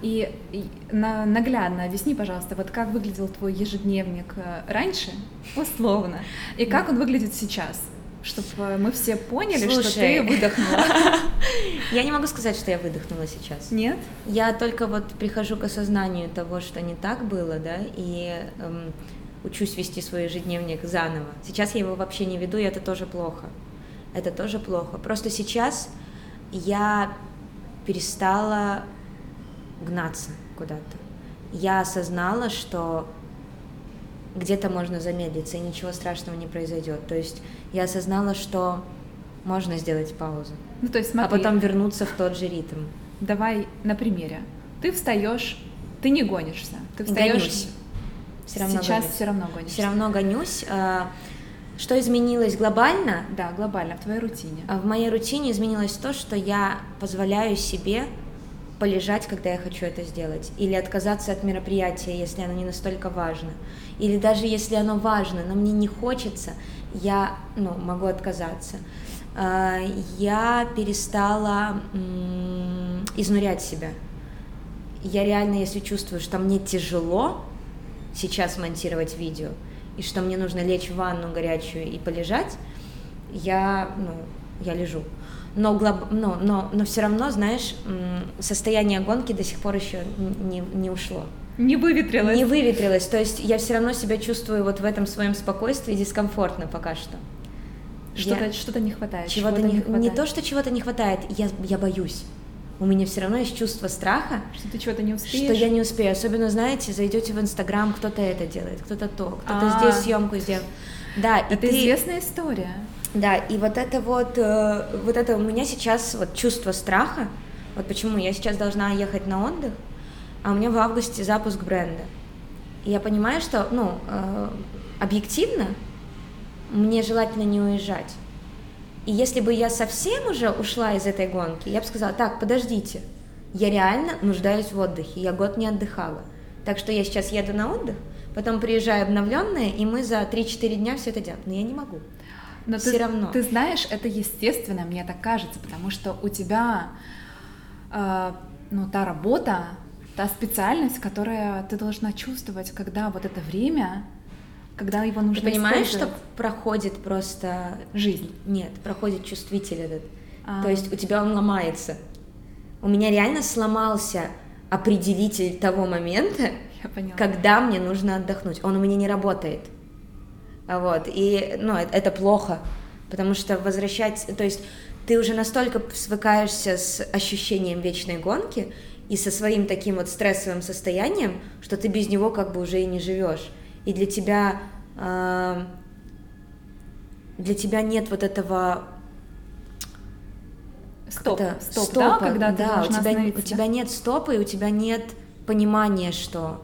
И, и на- наглядно объясни, пожалуйста, вот как выглядел твой ежедневник э, раньше, условно, и как он выглядит сейчас, чтобы мы все поняли, что ты
Слушай.
выдохнула.
Я не могу сказать, что я выдохнула сейчас.
Нет?
Я только вот прихожу к осознанию того, что не так было, да, и эм, учусь вести свой ежедневник заново. Сейчас я его вообще не веду, и это тоже плохо. Это тоже плохо. Просто сейчас я перестала гнаться куда-то. Я осознала, что где-то можно замедлиться, и ничего страшного не произойдет. То есть я осознала, что можно сделать паузу,
Ну, то есть
а
смотри,
потом вернуться в тот же ритм.
давай на примере. Ты встаешь, ты не гонишься, ты встаешь.
Гонюсь. Все равно
сейчас
гонюсь.
все равно гонишься.
Все равно гонюсь. Что изменилось глобально?
Да, глобально, в твоей рутине.
А В моей рутине изменилось то, что я позволяю себе полежать, когда я хочу это сделать, или отказаться от мероприятия, если оно не настолько важно, или даже если оно важно, но мне не хочется, я ну, могу отказаться. А, Я перестала изнурять себя. Я реально, если чувствую, что мне тяжело сейчас монтировать видео, и что мне нужно лечь в ванну горячую и полежать, я, ну, я лежу. Но, глоб... но, но, но все равно, знаешь, состояние гонки до сих пор еще не, не ушло.
Не выветрилось.
Не выветрилось. То есть я все равно себя чувствую вот в этом своем спокойствии дискомфортно пока что.
Что-то, я... что-то не хватает.
Чего-то, чего-то не, не хватает. Не то, что чего-то не хватает, я, я боюсь. У меня все равно есть чувство страха.
Что ты чего-то не успеешь.
Что я не успею. Особенно, знаете, зайдете в Инстаграм, кто-то это делает, кто-то то, кто-то А-а-а. здесь съемку сделал. Да,
это ты... известная история.
Да, и вот это вот, э, вот это у меня сейчас вот чувство страха. Вот почему я сейчас должна ехать на отдых, а у меня в августе запуск бренда. И я понимаю, что, ну, э, объективно мне желательно не уезжать. И если бы я совсем уже ушла из этой гонки, я бы сказала, так, подождите, я реально нуждаюсь в отдыхе, я год не отдыхала. Так что я сейчас еду на отдых, потом приезжаю обновленная, и мы за 3-4 дня все это делаем. Но я не могу.
Но все ты, равно. Ты знаешь, это естественно, мне так кажется, потому что у тебя э, ну, та работа, та специальность, которая ты должна чувствовать, когда вот это время когда его нужно
Ты понимаешь, что проходит просто...
Жизнь.
Нет, проходит чувствитель этот. А. То есть у тебя он ломается. У меня реально сломался определитель того момента, когда мне нужно отдохнуть. Он у меня не работает. Вот. И, ну, это, это плохо, потому что возвращать... То есть ты уже настолько свыкаешься с ощущением вечной гонки и со своим таким вот стрессовым состоянием, что ты без него как бы уже и не живешь и для тебя э, для тебя нет вот этого
стоп, это, стоп, стопа, да, когда ты да,
у тебя, у тебя нет стопа и у тебя нет понимания, что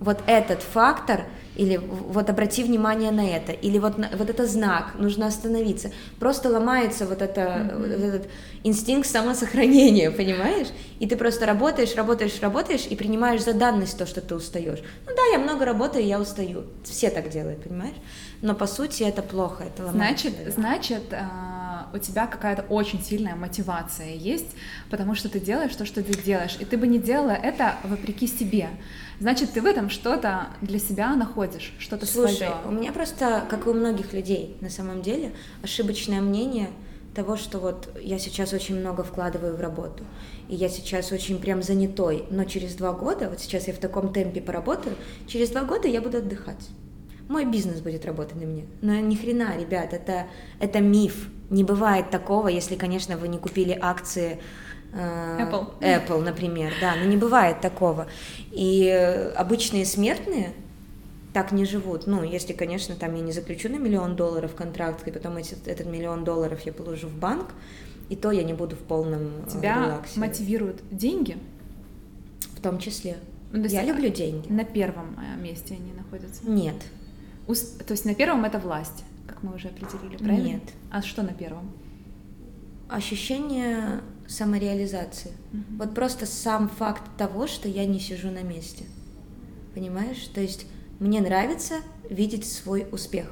вот этот фактор или вот обрати внимание на это, или вот, вот это знак, нужно остановиться. Просто ломается вот, это, mm-hmm. вот этот инстинкт самосохранения, понимаешь? И ты просто работаешь, работаешь, работаешь и принимаешь за данность то, что ты устаешь. Ну да, я много работаю, я устаю. Все так делают, понимаешь? Но по сути это плохо, это
ломается. Значит, значит, а, у тебя какая-то очень сильная мотивация есть, потому что ты делаешь то, что ты делаешь, и ты бы не делала это вопреки себе. Значит, ты в этом что-то для себя находишь, что-то
Слушай,
свое.
у меня просто, как и у многих людей, на самом деле, ошибочное мнение того, что вот я сейчас очень много вкладываю в работу, и я сейчас очень прям занятой, но через два года, вот сейчас я в таком темпе поработаю, через два года я буду отдыхать. Мой бизнес будет работать на меня. Но ни хрена, ребят, это, это миф. Не бывает такого, если, конечно, вы не купили акции
Apple.
Apple, например, да, но не бывает такого. И обычные смертные так не живут. Ну, если, конечно, там я не заключу на миллион долларов контракт, и потом эти, этот миллион долларов я положу в банк, и то я не буду в полном
э, Тебя релаксе. мотивируют деньги?
В том числе. Ну, я люблю деньги.
На первом э, месте они находятся?
Нет.
То есть на первом это власть, как мы уже определили, правильно?
Нет.
А что на первом?
Ощущение самореализации. Mm-hmm. Вот просто сам факт того, что я не сижу на месте. Понимаешь? То есть мне нравится видеть свой успех.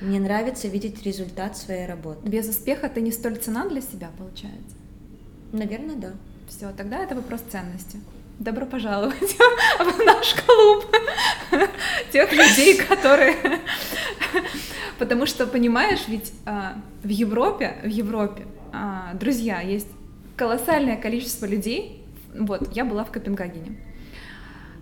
Мне нравится видеть результат своей работы.
Без успеха ты не столь цена для себя, получается?
Наверное, да.
Все, тогда это вопрос ценности. Добро пожаловать в наш клуб тех людей, которые... Потому что, понимаешь, ведь а, в Европе, в Европе, а, друзья, есть колоссальное количество людей. Вот, я была в Копенгагене.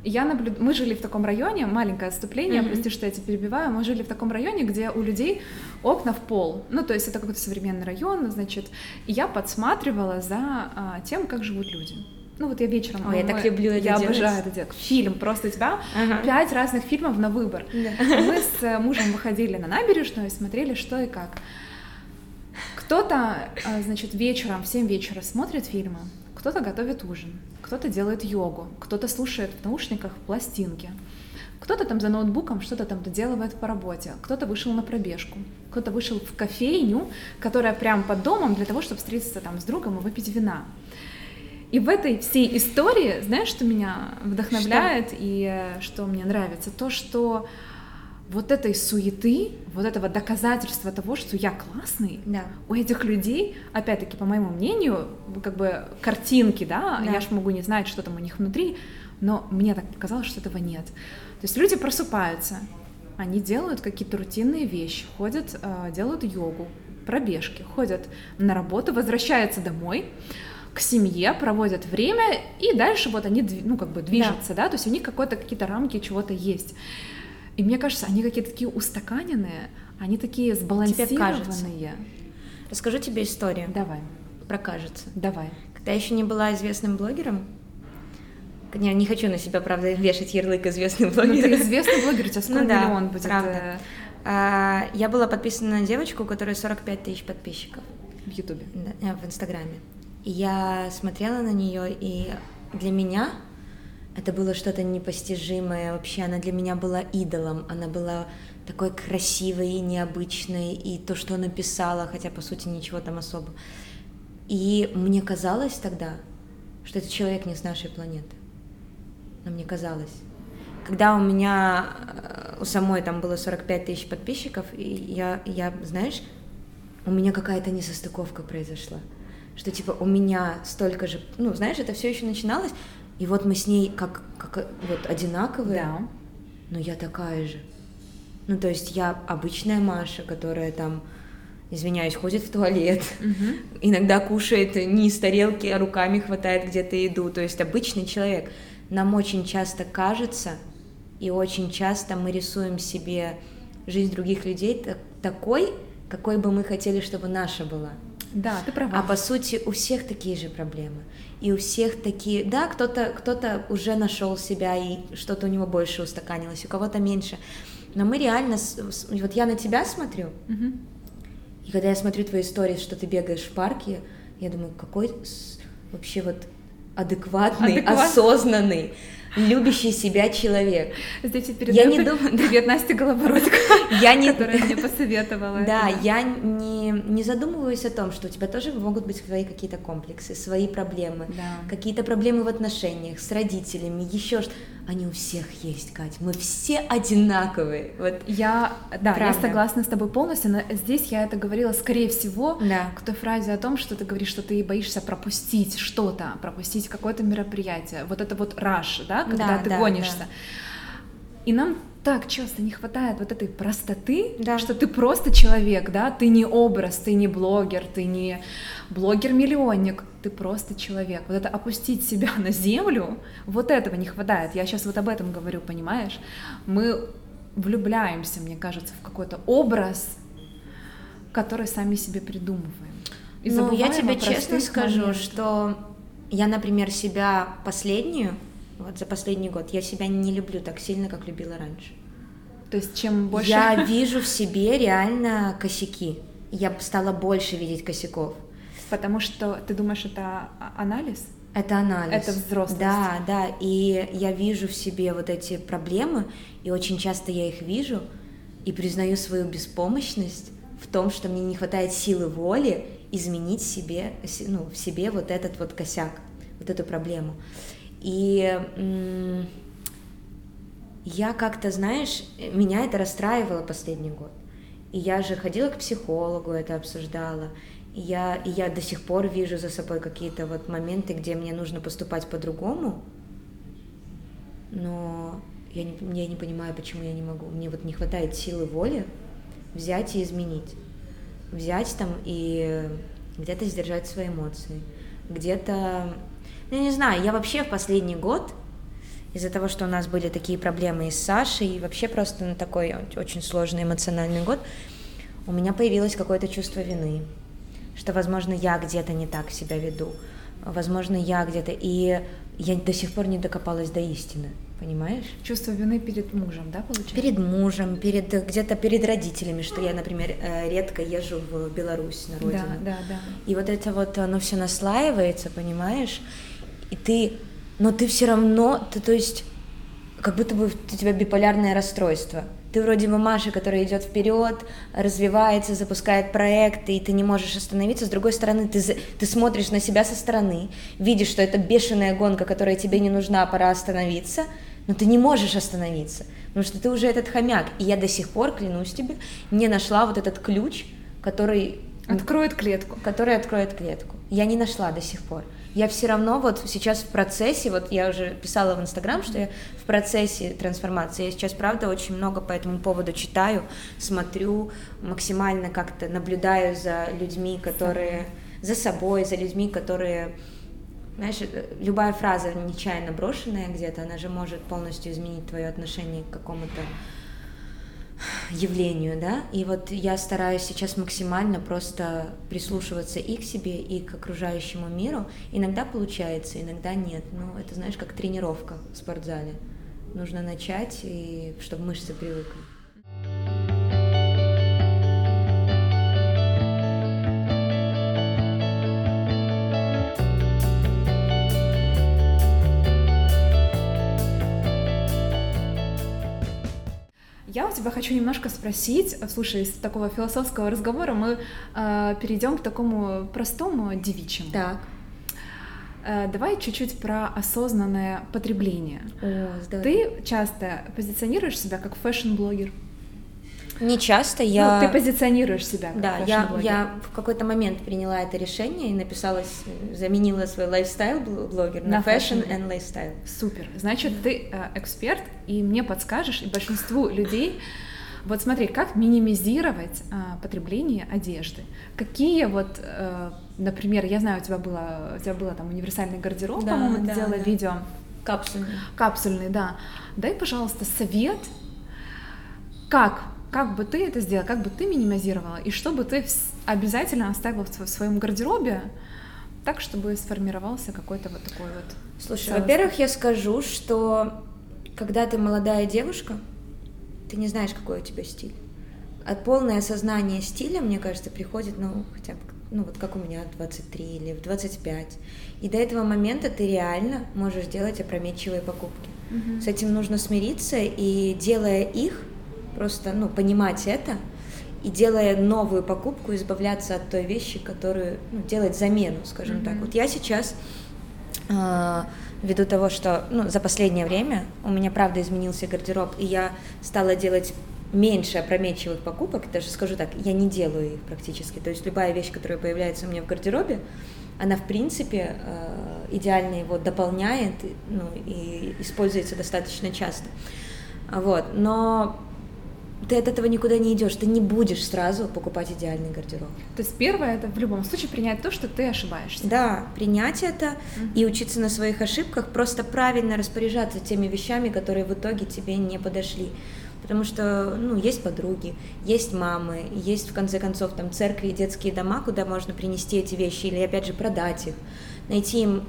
Я наблюд... Мы жили в таком районе, маленькое отступление, mm-hmm. прости, что я тебя перебиваю, мы жили в таком районе, где у людей окна в пол. Ну, то есть это какой-то современный район, значит. И я подсматривала за а, тем, как живут люди. Ну вот я вечером.
Ой, я так люблю это
Я делать. обожаю это делать. Фильм просто у тебя ага. пять разных фильмов на выбор. Да. Мы с мужем выходили на набережную и смотрели, что и как. Кто-то, а, значит, вечером, в 7 вечера смотрит фильмы, кто-то готовит ужин, кто-то делает йогу, кто-то слушает в наушниках пластинки, кто-то там за ноутбуком что-то там доделывает по работе, кто-то вышел на пробежку, кто-то вышел в кофейню, которая прямо под домом для того, чтобы встретиться там с другом и выпить вина. И в этой всей истории, знаешь, что меня вдохновляет что? и э, что мне нравится? То, что вот этой суеты, вот этого доказательства того, что я классный,
да.
у этих людей, опять-таки, по моему мнению, как бы картинки, да, да, я ж могу не знать, что там у них внутри, но мне так показалось, что этого нет. То есть люди просыпаются, они делают какие-то рутинные вещи, ходят, э, делают йогу, пробежки, ходят на работу, возвращаются домой, к семье, проводят время, и дальше вот они, ну, как бы движутся, да, да? то есть у них какие-то рамки чего-то есть. И мне кажется, они какие-то такие устаканенные, они такие сбалансированные.
Расскажу тебе историю.
Давай.
Про кажется.
Давай.
Когда я еще не была известным блогером, я не хочу на себя, правда, вешать ярлык известный блогер. Ну,
ты известный блогер, у тебя скоро ну, да, миллион будет.
Правда. Э, а, я была подписана на девочку, у которой 45 тысяч подписчиков.
В Ютубе?
Да, э, в Инстаграме. И я смотрела на нее, и для меня это было что-то непостижимое. Вообще, она для меня была идолом. Она была такой красивой и необычной, и то, что она писала, хотя, по сути, ничего там особо. И мне казалось тогда, что это человек не с нашей планеты. Но мне казалось. Когда у меня э, у самой там было 45 тысяч подписчиков, и я, я, знаешь, у меня какая-то несостыковка произошла. Что типа у меня столько же, ну, знаешь, это все еще начиналось, и вот мы с ней как, как вот одинаковые,
да.
но я такая же. Ну, то есть я обычная Маша, которая там, извиняюсь, ходит в туалет, угу. иногда кушает не из тарелки, а руками хватает где-то еду. То есть обычный человек. Нам очень часто кажется, и очень часто мы рисуем себе жизнь других людей такой, какой бы мы хотели, чтобы наша была.
Да, ты права.
А по сути у всех такие же проблемы. И у всех такие, да, кто-то кто уже нашел себя и что-то у него больше устаканилось, у кого-то меньше. Но мы реально, вот я на тебя смотрю, угу. и когда я смотрю твои истории, что ты бегаешь в парке, я думаю, какой вообще вот адекватный, Адекват... осознанный любящий себя человек.
Здесь перед я не думаю... Привет, Настя Голобородько,
я не...
которая мне посоветовала.
Да, я не, не задумываюсь о том, что у тебя тоже могут быть свои какие-то комплексы, свои проблемы,
да.
какие-то проблемы в отношениях с родителями, еще что они у всех есть, Кать. Мы все одинаковые. Вот
я, да, Правда. я согласна с тобой полностью, но здесь я это говорила, скорее всего,
да.
к той фразе о том, что ты говоришь, что ты боишься пропустить что-то, пропустить какое-то мероприятие. Вот это вот раш, да, когда да, ты да, гонишься. Да. И нам так часто не хватает вот этой простоты,
да.
что ты просто человек, да, ты не образ, ты не блогер, ты не блогер-миллионник, ты просто человек. Вот это опустить себя на землю, вот этого не хватает. Я сейчас вот об этом говорю, понимаешь? Мы влюбляемся, мне кажется, в какой-то образ, который сами себе придумываем.
И ну, я тебе честно скажу, моментах. что я, например, себя последнюю вот за последний год. Я себя не люблю так сильно, как любила раньше.
То есть чем больше...
Я вижу в себе реально косяки. Я стала больше видеть косяков.
Потому что ты думаешь, это анализ?
Это анализ.
Это взрослость.
Да, да. И я вижу в себе вот эти проблемы, и очень часто я их вижу, и признаю свою беспомощность в том, что мне не хватает силы воли изменить себе, ну, в себе вот этот вот косяк, вот эту проблему. И я как-то, знаешь, меня это расстраивало последний год. И я же ходила к психологу, это обсуждала. И я, и я до сих пор вижу за собой какие-то вот моменты, где мне нужно поступать по-другому, но я не, я не понимаю, почему я не могу. Мне вот не хватает силы воли взять и изменить. Взять там и где-то сдержать свои эмоции, где-то я не знаю, я вообще в последний год, из-за того, что у нас были такие проблемы и с Сашей, и вообще просто на такой очень сложный эмоциональный год, у меня появилось какое-то чувство вины, что, возможно, я где-то не так себя веду, возможно, я где-то, и я до сих пор не докопалась до истины, понимаешь?
Чувство вины перед мужем, да, получается?
Перед мужем, перед где-то перед родителями, что я, например, э, редко езжу в Беларусь на родину.
Да, да, да.
И вот это вот, оно все наслаивается, понимаешь? И ты, но ты все равно, ты, то есть, как будто бы у тебя биполярное расстройство. Ты вроде мамаша, которая идет вперед, развивается, запускает проекты, и ты не можешь остановиться. С другой стороны, ты, ты смотришь на себя со стороны, видишь, что это бешеная гонка, которая тебе не нужна, пора остановиться, но ты не можешь остановиться, потому что ты уже этот хомяк. И я до сих пор, клянусь тебе, не нашла вот этот ключ, который...
Откроет клетку.
Который откроет клетку. Я не нашла до сих пор. Я все равно вот сейчас в процессе, вот я уже писала в Инстаграм, что я в процессе трансформации, я сейчас, правда, очень много по этому поводу читаю, смотрю, максимально как-то наблюдаю за людьми, которые... За собой, за людьми, которые знаешь, любая фраза нечаянно брошенная где-то, она же может полностью изменить твое отношение к какому-то явлению, да, и вот я стараюсь сейчас максимально просто прислушиваться и к себе, и к окружающему миру. Иногда получается, иногда нет. Ну, это, знаешь, как тренировка в спортзале. Нужно начать, и чтобы мышцы привыкли.
Тебя хочу немножко спросить, слушай, из такого философского разговора мы э, перейдем к такому простому девичьему.
Так.
Э, давай чуть-чуть про осознанное потребление.
О, здорово.
Ты часто позиционируешь себя как fashion-блогер?
Не часто я...
Ну, ты позиционируешь себя как
Да, я, я в какой-то момент приняла это решение и написала, заменила свой lifestyle блогер на, на fashion and lifestyle.
Супер. Значит, ты э, эксперт, и мне подскажешь, и большинству людей, вот смотри, как минимизировать а, потребление одежды? Какие вот, а, например, я знаю, у тебя было, у тебя было там универсальный гардероб, да, по-моему, да, ты делала да. видео.
Капсульный.
Капсульный, да. Дай, пожалуйста, совет, как как бы ты это сделала, как бы ты минимизировала, и что бы ты обязательно оставила в своем гардеробе, так, чтобы сформировался какой-то вот такой вот...
Слушай, во-первых, я скажу, что когда ты молодая девушка, ты не знаешь, какой у тебя стиль. А полное осознание стиля, мне кажется, приходит, ну, хотя бы, ну, вот как у меня в 23 или в 25. И до этого момента ты реально можешь делать опрометчивые покупки. Угу. С этим нужно смириться, и делая их, просто, ну, понимать это и делая новую покупку, избавляться от той вещи, которую, ну, делать замену, скажем mm-hmm. так. Вот я сейчас э, ввиду того, что, ну, за последнее время у меня, правда, изменился гардероб, и я стала делать меньше опрометчивых покупок, даже скажу так, я не делаю их практически. То есть любая вещь, которая появляется у меня в гардеробе, она, в принципе, э, идеально его дополняет ну, и используется достаточно часто. Вот. Но ты от этого никуда не идешь, ты не будешь сразу покупать идеальный гардероб.
То есть первое это в любом случае принять то, что ты ошибаешься.
Да, принять это mm-hmm. и учиться на своих ошибках, просто правильно распоряжаться теми вещами, которые в итоге тебе не подошли. Потому что, ну, есть подруги, есть мамы, есть, в конце концов, там, церкви и детские дома, куда можно принести эти вещи или, опять же, продать их, найти им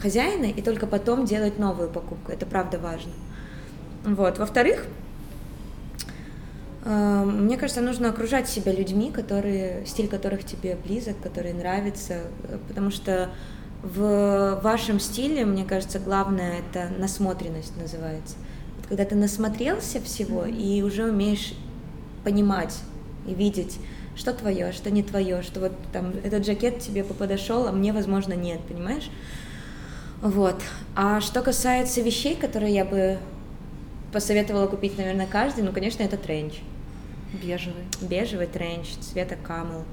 хозяина и только потом делать новую покупку. Это правда важно. Вот. Во-вторых, мне кажется, нужно окружать себя людьми, которые, стиль которых тебе близок, которые нравятся, э, потому что в вашем стиле, мне кажется, главное это насмотренность называется. Вот когда ты насмотрелся всего и уже умеешь понимать и видеть, что твое, что не твое, что вот там этот жакет тебе подошел, а мне, возможно, нет, понимаешь? Вот. А что касается вещей, которые я бы посоветовала купить, наверное, каждый, ну, конечно, это тренч.
Бежевый.
Бежевый тренч цвета камел.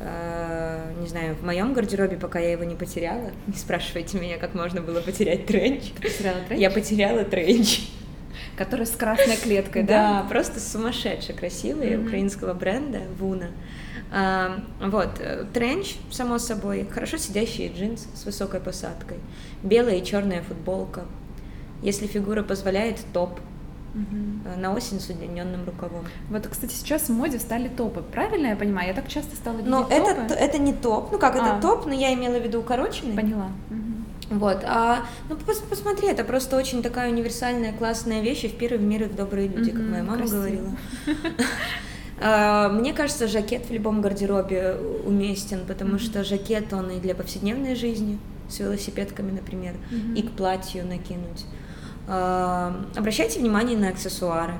Э, не знаю, в моем гардеробе, пока я его не потеряла, не спрашивайте меня, как можно было потерять тренч.
Потеряла тренч?
Я потеряла тренч.
Который с красной клеткой, да?
Да, просто сумасшедший красивый, mm-hmm. украинского бренда Вуна. А, вот, э, тренч, само собой, хорошо сидящие джинсы с высокой посадкой, белая и черная футболка. Если фигура позволяет, топ угу. на осень с удлиненным рукавом.
Вот, кстати, сейчас в моде стали топы, правильно я понимаю? Я так часто стала видеть
Но
топы.
это, это не топ, ну как, а. это топ, но я имела в виду укороченный.
Поняла.
Угу. Вот, а, ну пос, посмотри, это просто очень такая универсальная, классная вещь, и в первый в мир их добрые люди, угу, как моя мама красиво. говорила. А, мне кажется, жакет в любом гардеробе уместен, потому что жакет он и для повседневной жизни, с велосипедками, например, и к платью накинуть. Обращайте внимание на аксессуары,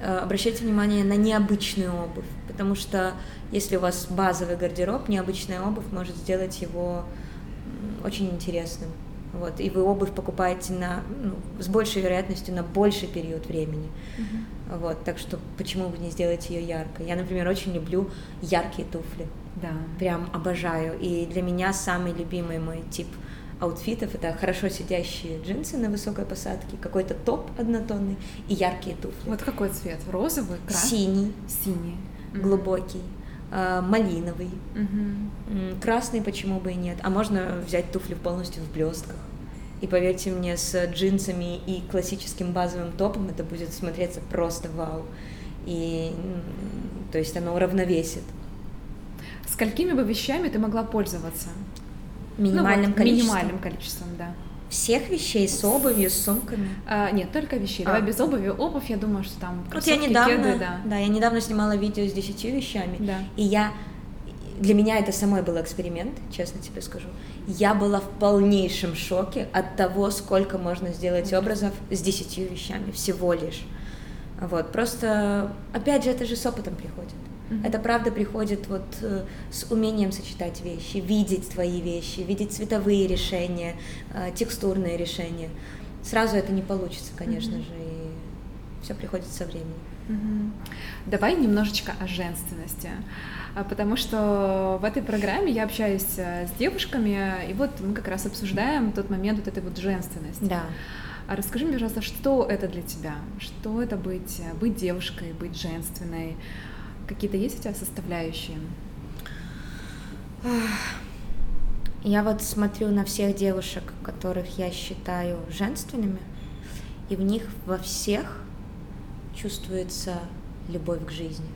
э, обращайте внимание на необычную обувь, потому что если у вас базовый гардероб, необычная обувь может сделать его очень интересным. Вот, и вы обувь покупаете на, ну, с большей вероятностью на больший период времени.
Мгм.
Вот, так что почему бы не сделать ее яркой? Я, например, очень люблю яркие туфли.
Да.
Прям обожаю. И для меня самый любимый мой тип аутфитов это хорошо сидящие джинсы на высокой посадке, какой-то топ однотонный и яркие туфли.
Вот какой цвет? Розовый, красный?
Синий,
Синий.
Глубокий, э, малиновый, м, красный почему бы и нет. А можно взять туфли полностью в блестках. И поверьте мне, с джинсами и классическим базовым топом это будет смотреться просто вау. И то есть оно уравновесит
Сколькими бы вещами ты могла пользоваться?
Минимальным
Ну вот,
количеством.
Минимальным количеством, да.
Всех вещей с обувью, с сумками.
А, нет, только вещей.
А.
Давай без обуви. Обувь, я думаю, что там
Вот я недавно,
кеды, да.
я недавно снимала видео с десятью вещами,
Да.
и я для меня это самой был эксперимент, честно тебе скажу. Я была в полнейшем шоке от того, сколько можно сделать образов с десятью вещами всего лишь. Вот, просто, опять же, это же с опытом приходит.
Мгм.
Это правда приходит вот э, с умением сочетать вещи, видеть твои вещи, видеть цветовые решения, э, текстурные решения. Сразу это не получится, конечно
Мгм.
же, и все приходит со временем.
Давай немножечко о женственности, А, потому что в этой программе я общаюсь э, с девушками, и вот мы как раз обсуждаем тот момент вот этой вот женственности.
Да.
А расскажи мне, пожалуйста, что это для тебя? Что это быть, э, быть девушкой, быть женственной? Какие-то есть у тебя составляющие?
Я вот смотрю на всех девушек, которых я считаю женственными, и в них во всех чувствуется любовь к жизни,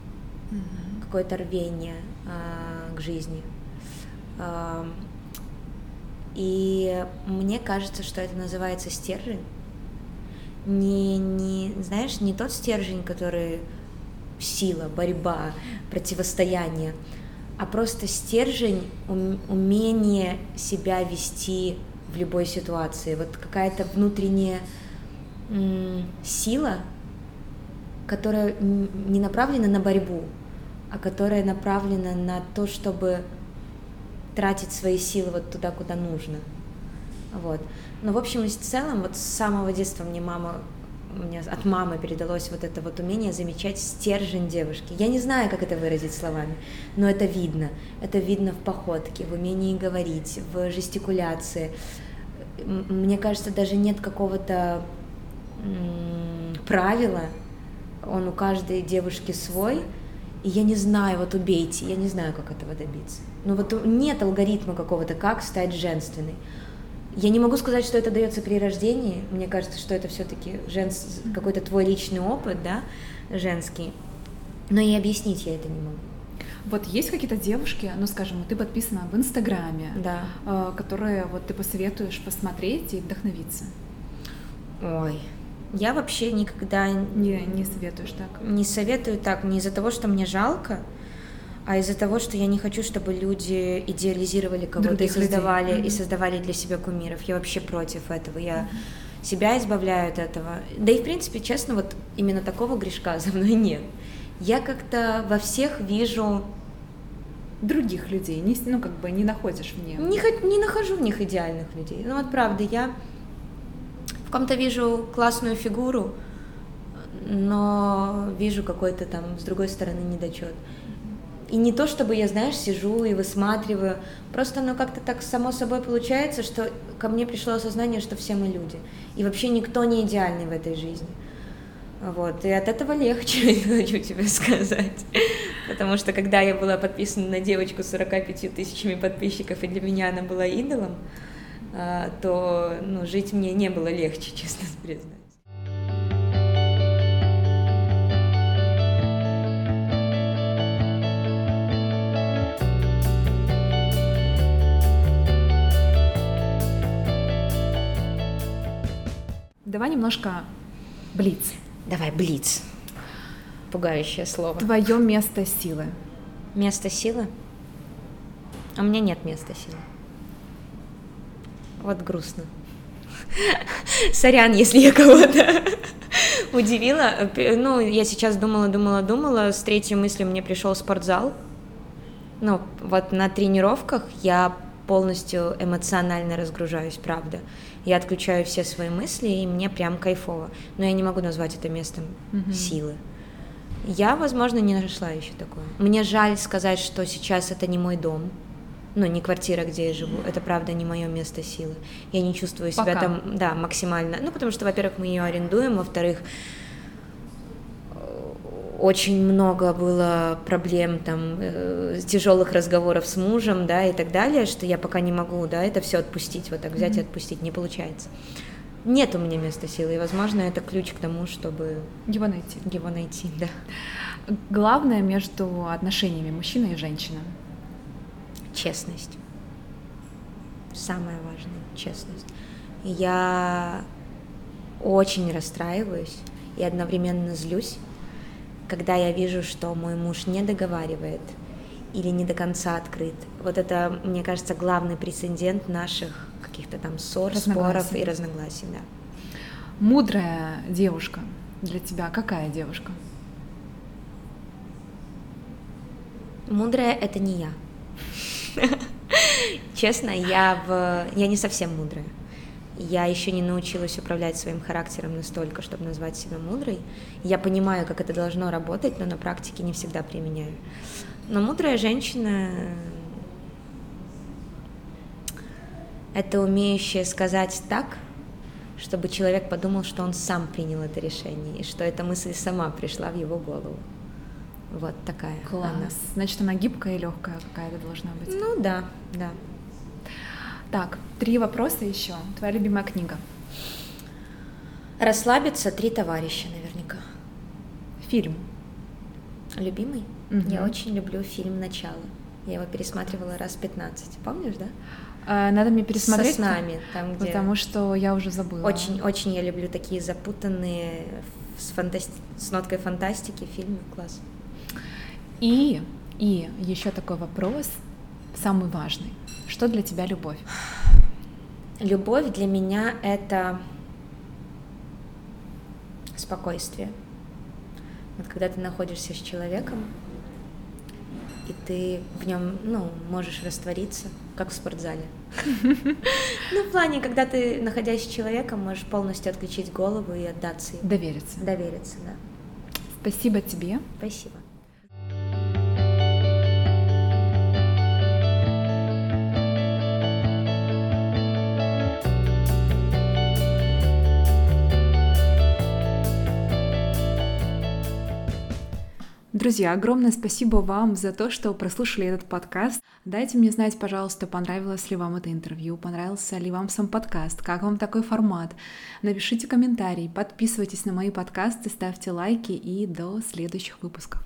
какое-то рвение а, к жизни. А, и мне кажется, что это называется стержень. Не, не, знаешь, не тот стержень, который сила, борьба, противостояние, а просто стержень, ум- умение себя вести в любой ситуации. Вот какая-то внутренняя сила, которая не направлена на борьбу, а которая направлена на то, чтобы тратить свои силы вот туда, куда нужно. Вот. Но в общем и в целом, вот с самого детства мне мама, мне от мамы передалось вот это вот умение замечать стержень девушки. Я не знаю, как это выразить словами, но это видно. Это видно в походке, в умении говорить, в жестикуляции. Мне кажется, даже нет какого-то правила, он у каждой девушки свой, и я не знаю, вот убейте, я не знаю, как этого добиться. Ну вот у- нет алгоритма какого-то, как стать женственной. Я не могу сказать, что это дается при рождении. Мне кажется, что это все-таки женс... какой-то твой личный опыт, да, женский. Но и объяснить я это не могу.
Вот есть какие-то девушки, ну, скажем, ты подписана в Инстаграме,
Да.
э, которые вот ты посоветуешь посмотреть и вдохновиться?
Ой. Я вообще никогда
Не, не советуешь так?
не советую так не из-за того, что мне жалко, а из-за того, что я не хочу, чтобы люди идеализировали кого-то и
людей.
создавали, и создавали для себя кумиров. Я вообще против этого. Я себя избавляю от этого. Да и, в принципе, честно, вот именно такого грешка за мной нет. Я как-то во всех вижу...
Других людей, не, ну, как бы не находишь в них.
Не, не нахожу в них идеальных людей. Ну вот правда, я в ком-то вижу классную фигуру, но вижу какой-то там, с другой стороны, недочет. И не то, чтобы я, знаешь, сижу и высматриваю, просто оно как-то так само собой получается, что ко мне пришло осознание, что все мы люди. И вообще никто не идеальный в этой жизни. Вот, и от этого легче, хочу тебе сказать. Потому что когда я была подписана на девочку с 45 тысячами подписчиков, и для меня она была идолом, а, то ну, жить мне не было легче, честно признаюсь.
Давай немножко блиц.
Давай, блиц. Пугающее слово.
Твое место силы.
Место силы? А у меня нет места силы. Вот грустно. Сорян, если я кого-то удивила. Ну, я сейчас думала, думала, думала. С третьей мыслью мне пришел спортзал. Ну, вот на тренировках я полностью эмоционально разгружаюсь, правда. Я отключаю все свои мысли, и мне прям кайфово. Но я не могу назвать это местом mm-hmm. силы. Я, возможно, не нашла еще такое. Мне жаль сказать, что сейчас это не мой дом, ну, не квартира, где я живу, это правда не мое место силы. Я не чувствую себя
Пока.
там, да, максимально. Ну, потому что, во-первых, мы ее арендуем, во-вторых, очень много было проблем, там, э, тяжелых разговоров с мужем, да, и так далее, что я пока не могу, да, это все отпустить, вот так взять mm-hmm. и отпустить, не получается. Нет у меня места силы, и, возможно, это ключ к тому, чтобы
его найти.
Его найти, да.
Главное между отношениями мужчины и женщины.
Честность. Самое важное — честность. Я очень расстраиваюсь и одновременно злюсь, когда я вижу, что мой муж не договаривает или не до конца открыт. Вот это, мне кажется, главный прецедент наших каких-то там ссор, споров и разногласий, да.
Мудрая девушка для тебя какая девушка?
Мудрая это не я. Честно, я в я не совсем мудрая. Я еще не научилась управлять своим характером настолько, чтобы назвать себя мудрой. Я понимаю, как это должно работать, но на практике не всегда применяю. Но мудрая женщина — это умеющая сказать так, чтобы человек подумал, что он сам принял это решение, и что эта мысль сама пришла в его голову. Вот такая.
Класс. Она. Значит, она гибкая и легкая какая-то должна быть.
Ну да, да.
Так, три вопроса еще. Твоя любимая книга?
Расслабиться три товарища, наверняка.
Фильм.
Любимый? Угу. Я очень люблю фильм Начало. Я его пересматривала раз 15. Помнишь, да?
А, надо мне пересмотреть.
Со снами, там где.
Потому что я уже забыла.
Очень, очень я люблю такие запутанные с, фантасти... с ноткой фантастики фильмы. Класс.
И, и еще такой вопрос, самый важный. Что для тебя любовь?
Любовь для меня это спокойствие. Вот когда ты находишься с человеком, и ты в нем, ну, можешь раствориться, как в спортзале. Ну, в плане, когда ты, находясь с человеком, можешь полностью отключить голову и отдаться ему.
Довериться.
Довериться, да.
Спасибо тебе.
Спасибо.
Друзья, огромное спасибо вам за то, что прослушали этот подкаст. Дайте мне знать, пожалуйста, понравилось ли вам это интервью, понравился ли вам сам подкаст, как вам такой формат. Напишите комментарий, подписывайтесь на мои подкасты, ставьте лайки и до следующих выпусков.